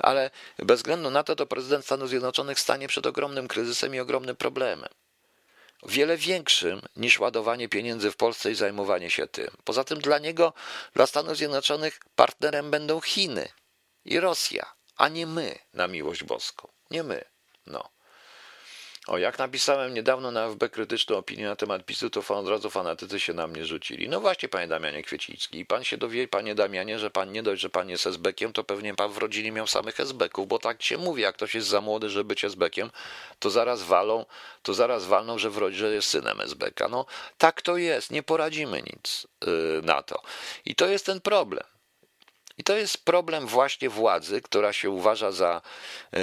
Speaker 1: Ale bez względu na to, to prezydent Stanów Zjednoczonych stanie przed ogromnym kryzysem i ogromnym problemem. Wiele większym niż ładowanie pieniędzy w Polsce i zajmowanie się tym. Poza tym dla niego, dla Stanów Zjednoczonych, partnerem będą Chiny i Rosja, a nie my, na miłość boską. Nie my. No. O, jak napisałem niedawno na FB krytyczną opinię na temat PiSu, to od razu fanatycy się na mnie rzucili. No właśnie, panie Damianie Kwieciński, i pan się dowie, panie Damianie, że pan nie dość, że pan jest SB-kiem, to pewnie pan w rodzinie miał samych SB-ków, bo tak się mówi, jak ktoś jest za młody, żeby być SB-kiem, to zaraz walą, to zaraz walną, że w rodzinie jest synem SB-ka. No tak to jest, nie poradzimy nic yy, na to. I to jest ten problem. I to jest problem właśnie władzy, która się uważa za, e,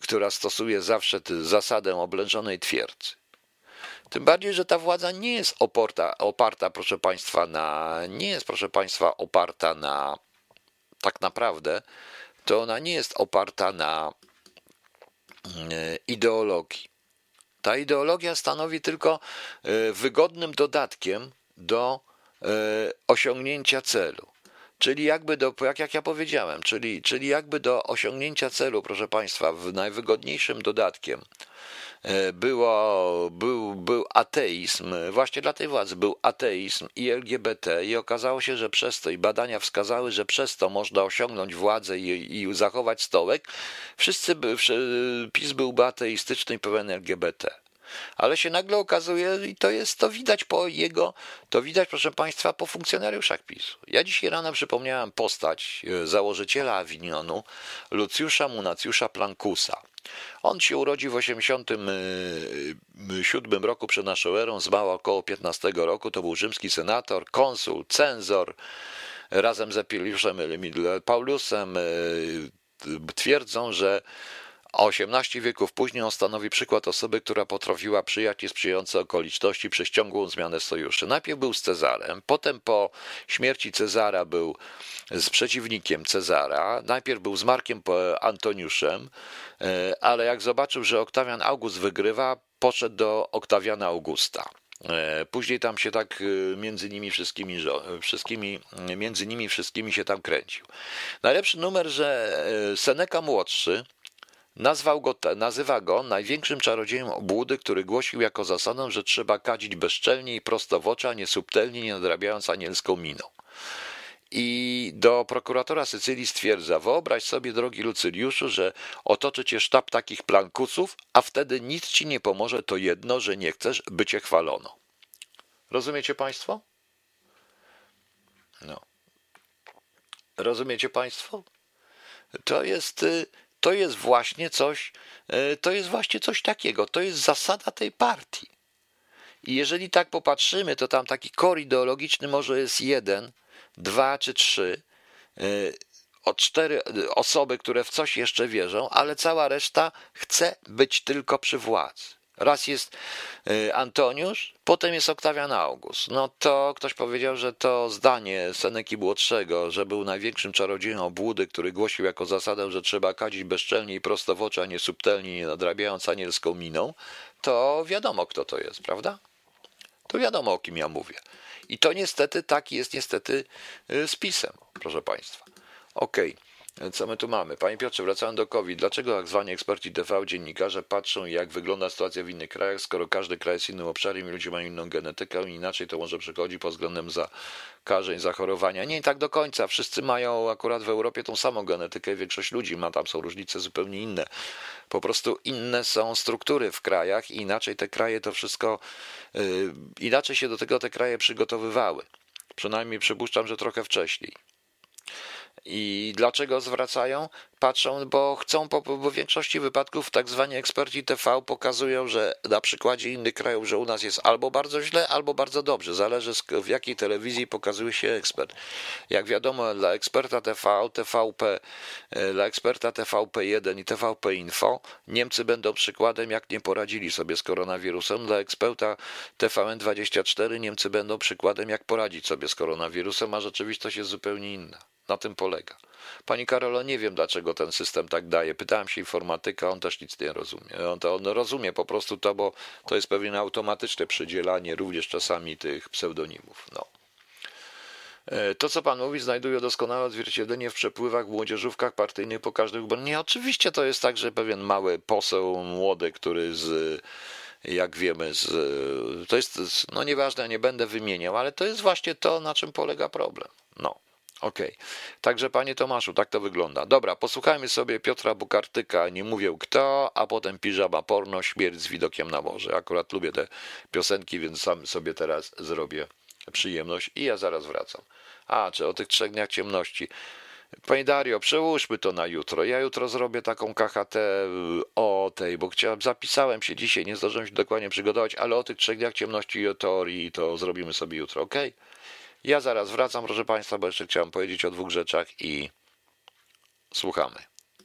Speaker 1: która stosuje zawsze zasadę oblężonej twierdzy. Tym bardziej, że ta władza nie jest oparta, oparta, proszę Państwa, na, nie jest, proszę Państwa, oparta na, tak naprawdę, to ona nie jest oparta na e, ideologii. Ta ideologia stanowi tylko e, wygodnym dodatkiem do osiągnięcia celu. Czyli jakby do, jak, jak ja powiedziałem, czyli, czyli jakby do osiągnięcia celu, proszę Państwa, w najwygodniejszym dodatkiem e, było, był, był ateizm, właśnie dla tej władzy był ateizm i LGBT i okazało się, że przez to i badania wskazały, że przez to można osiągnąć władzę i, i zachować stołek, wszyscy, PiS byłby ateistyczny i pełen LGBT. Ale się nagle okazuje, i to jest, to widać po jego, to widać, proszę Państwa, po funkcjonariuszach PiSu. Ja dzisiaj rano przypomniałem postać e, założyciela Avignonu, Lucjusza Munacjusza Plankusa. On się urodził w 87 roku przed naszą erą, zmarł około 15 roku, to był rzymski senator, konsul, cenzor, razem z Epiliuszem Paulusem e, twierdzą, że a 18 wieków później on stanowi przykład osoby, która potrafiła przyjać sprzyjające okoliczności przez ciągłą zmianę sojuszy. Najpierw był z Cezarem, potem po śmierci Cezara był z przeciwnikiem Cezara, najpierw był z Markiem Antoniuszem, e, ale jak zobaczył, że Oktawian August wygrywa, poszedł do Oktawiana Augusta. E, później tam się tak e, między nimi wszystkimi, wszystkimi, między nimi wszystkimi się tam kręcił. Najlepszy numer, że Seneca młodszy Nazwał go, nazywa go największym czarodziejem obłudy, który głosił jako zasadę, że trzeba kadzić bezczelnie i prosto w oczy, a nie subtelnie, nie nadrabiając anielską miną. I do prokuratora Sycylii stwierdza: Wyobraź sobie, drogi Lucyliuszu, że otoczy cię sztab takich plankusów, a wtedy nic ci nie pomoże to jedno, że nie chcesz, by cię chwalono. Rozumiecie Państwo? No. Rozumiecie Państwo? To jest y, to jest właśnie coś, e, to jest właśnie coś takiego, to jest zasada tej partii. I jeżeli tak popatrzymy, to tam taki kor ideologiczny może jest jeden, dwa czy trzy, e, o cztery osoby, które w coś jeszcze wierzą, ale cała reszta chce być tylko przy władzy. Raz jest y, Antoniusz, potem jest Oktawian August. No to ktoś powiedział, że to zdanie Seneki Młodszego, że był największym czarodziejem obłudy, który głosił jako zasadę, że trzeba kadzić bezczelnie i prosto w oczy, a nie subtelnie, nie nadrabiając anielską miną, to wiadomo kto to jest, prawda? To wiadomo o kim ja mówię. I to niestety tak jest niestety y, z pisem, proszę Państwa. Okej. Okay. Co my tu mamy? Panie Piotrze, wracając do COVID, dlaczego tak zwani eksperci TV, dziennikarze patrzą, jak wygląda sytuacja w innych krajach, skoro każdy kraj jest innym obszarem i ludzie mają inną genetykę, inaczej to może przychodzi pod względem zakażeń, zachorowania. Nie tak do końca. Wszyscy mają akurat w Europie tą samą genetykę, większość ludzi ma, tam są różnice zupełnie inne. Po prostu inne są struktury w krajach i inaczej te kraje to wszystko, yy, inaczej się do tego te kraje przygotowywały. Przynajmniej przypuszczam, że trochę wcześniej. I dlaczego zwracają? Patrzą, bo chcą, bo w większości wypadków tak zwani eksperci TV pokazują, że na przykładzie innych krajów, że u nas jest albo bardzo źle, albo bardzo dobrze. Zależy w jakiej telewizji pokazuje się ekspert. Jak wiadomo, dla eksperta TV, TVP, e, dla eksperta TVP1 i TVP Info Niemcy będą przykładem, jak nie poradzili sobie z koronawirusem. Dla eksperta TVN24 Niemcy będą przykładem, jak poradzić sobie z koronawirusem, a rzeczywistość jest zupełnie inna. Na tym polega. Pani Karolo, nie wiem dlaczego ten system tak daje. Pytałem się informatyka, on też nic nie rozumie. On, to, on rozumie po prostu to, bo to jest pewien automatyczne przydzielanie również czasami tych pseudonimów. No. E, to, co pan mówi, znajduje doskonałe odzwierciedlenie w przepływach, w młodzieżówkach partyjnych po każdych wyborach. Nie, oczywiście to jest tak, że pewien mały poseł młody, który z jak wiemy, z, to jest, no nieważne, nie będę wymieniał, ale to jest właśnie to, na czym polega problem. No. Okej. Okay. Także panie Tomaszu, tak to wygląda. Dobra, posłuchajmy sobie Piotra Bukartyka, nie mówię kto, a potem piżama porno, śmierć z widokiem na morze. Akurat lubię te piosenki, więc sam sobie teraz zrobię przyjemność i ja zaraz wracam. A, czy o tych trzech dniach ciemności. Panie Dario, przełóżmy to na jutro. Ja jutro zrobię taką KHT o tej, bo chciałem, zapisałem się dzisiaj, nie zdążyłem się dokładnie przygotować, ale o tych trzech dniach ciemności i o teorii to zrobimy sobie jutro, ok? Ja zaraz wracam, proszę Państwa, bo jeszcze chciałem powiedzieć o dwóch rzeczach i słuchamy.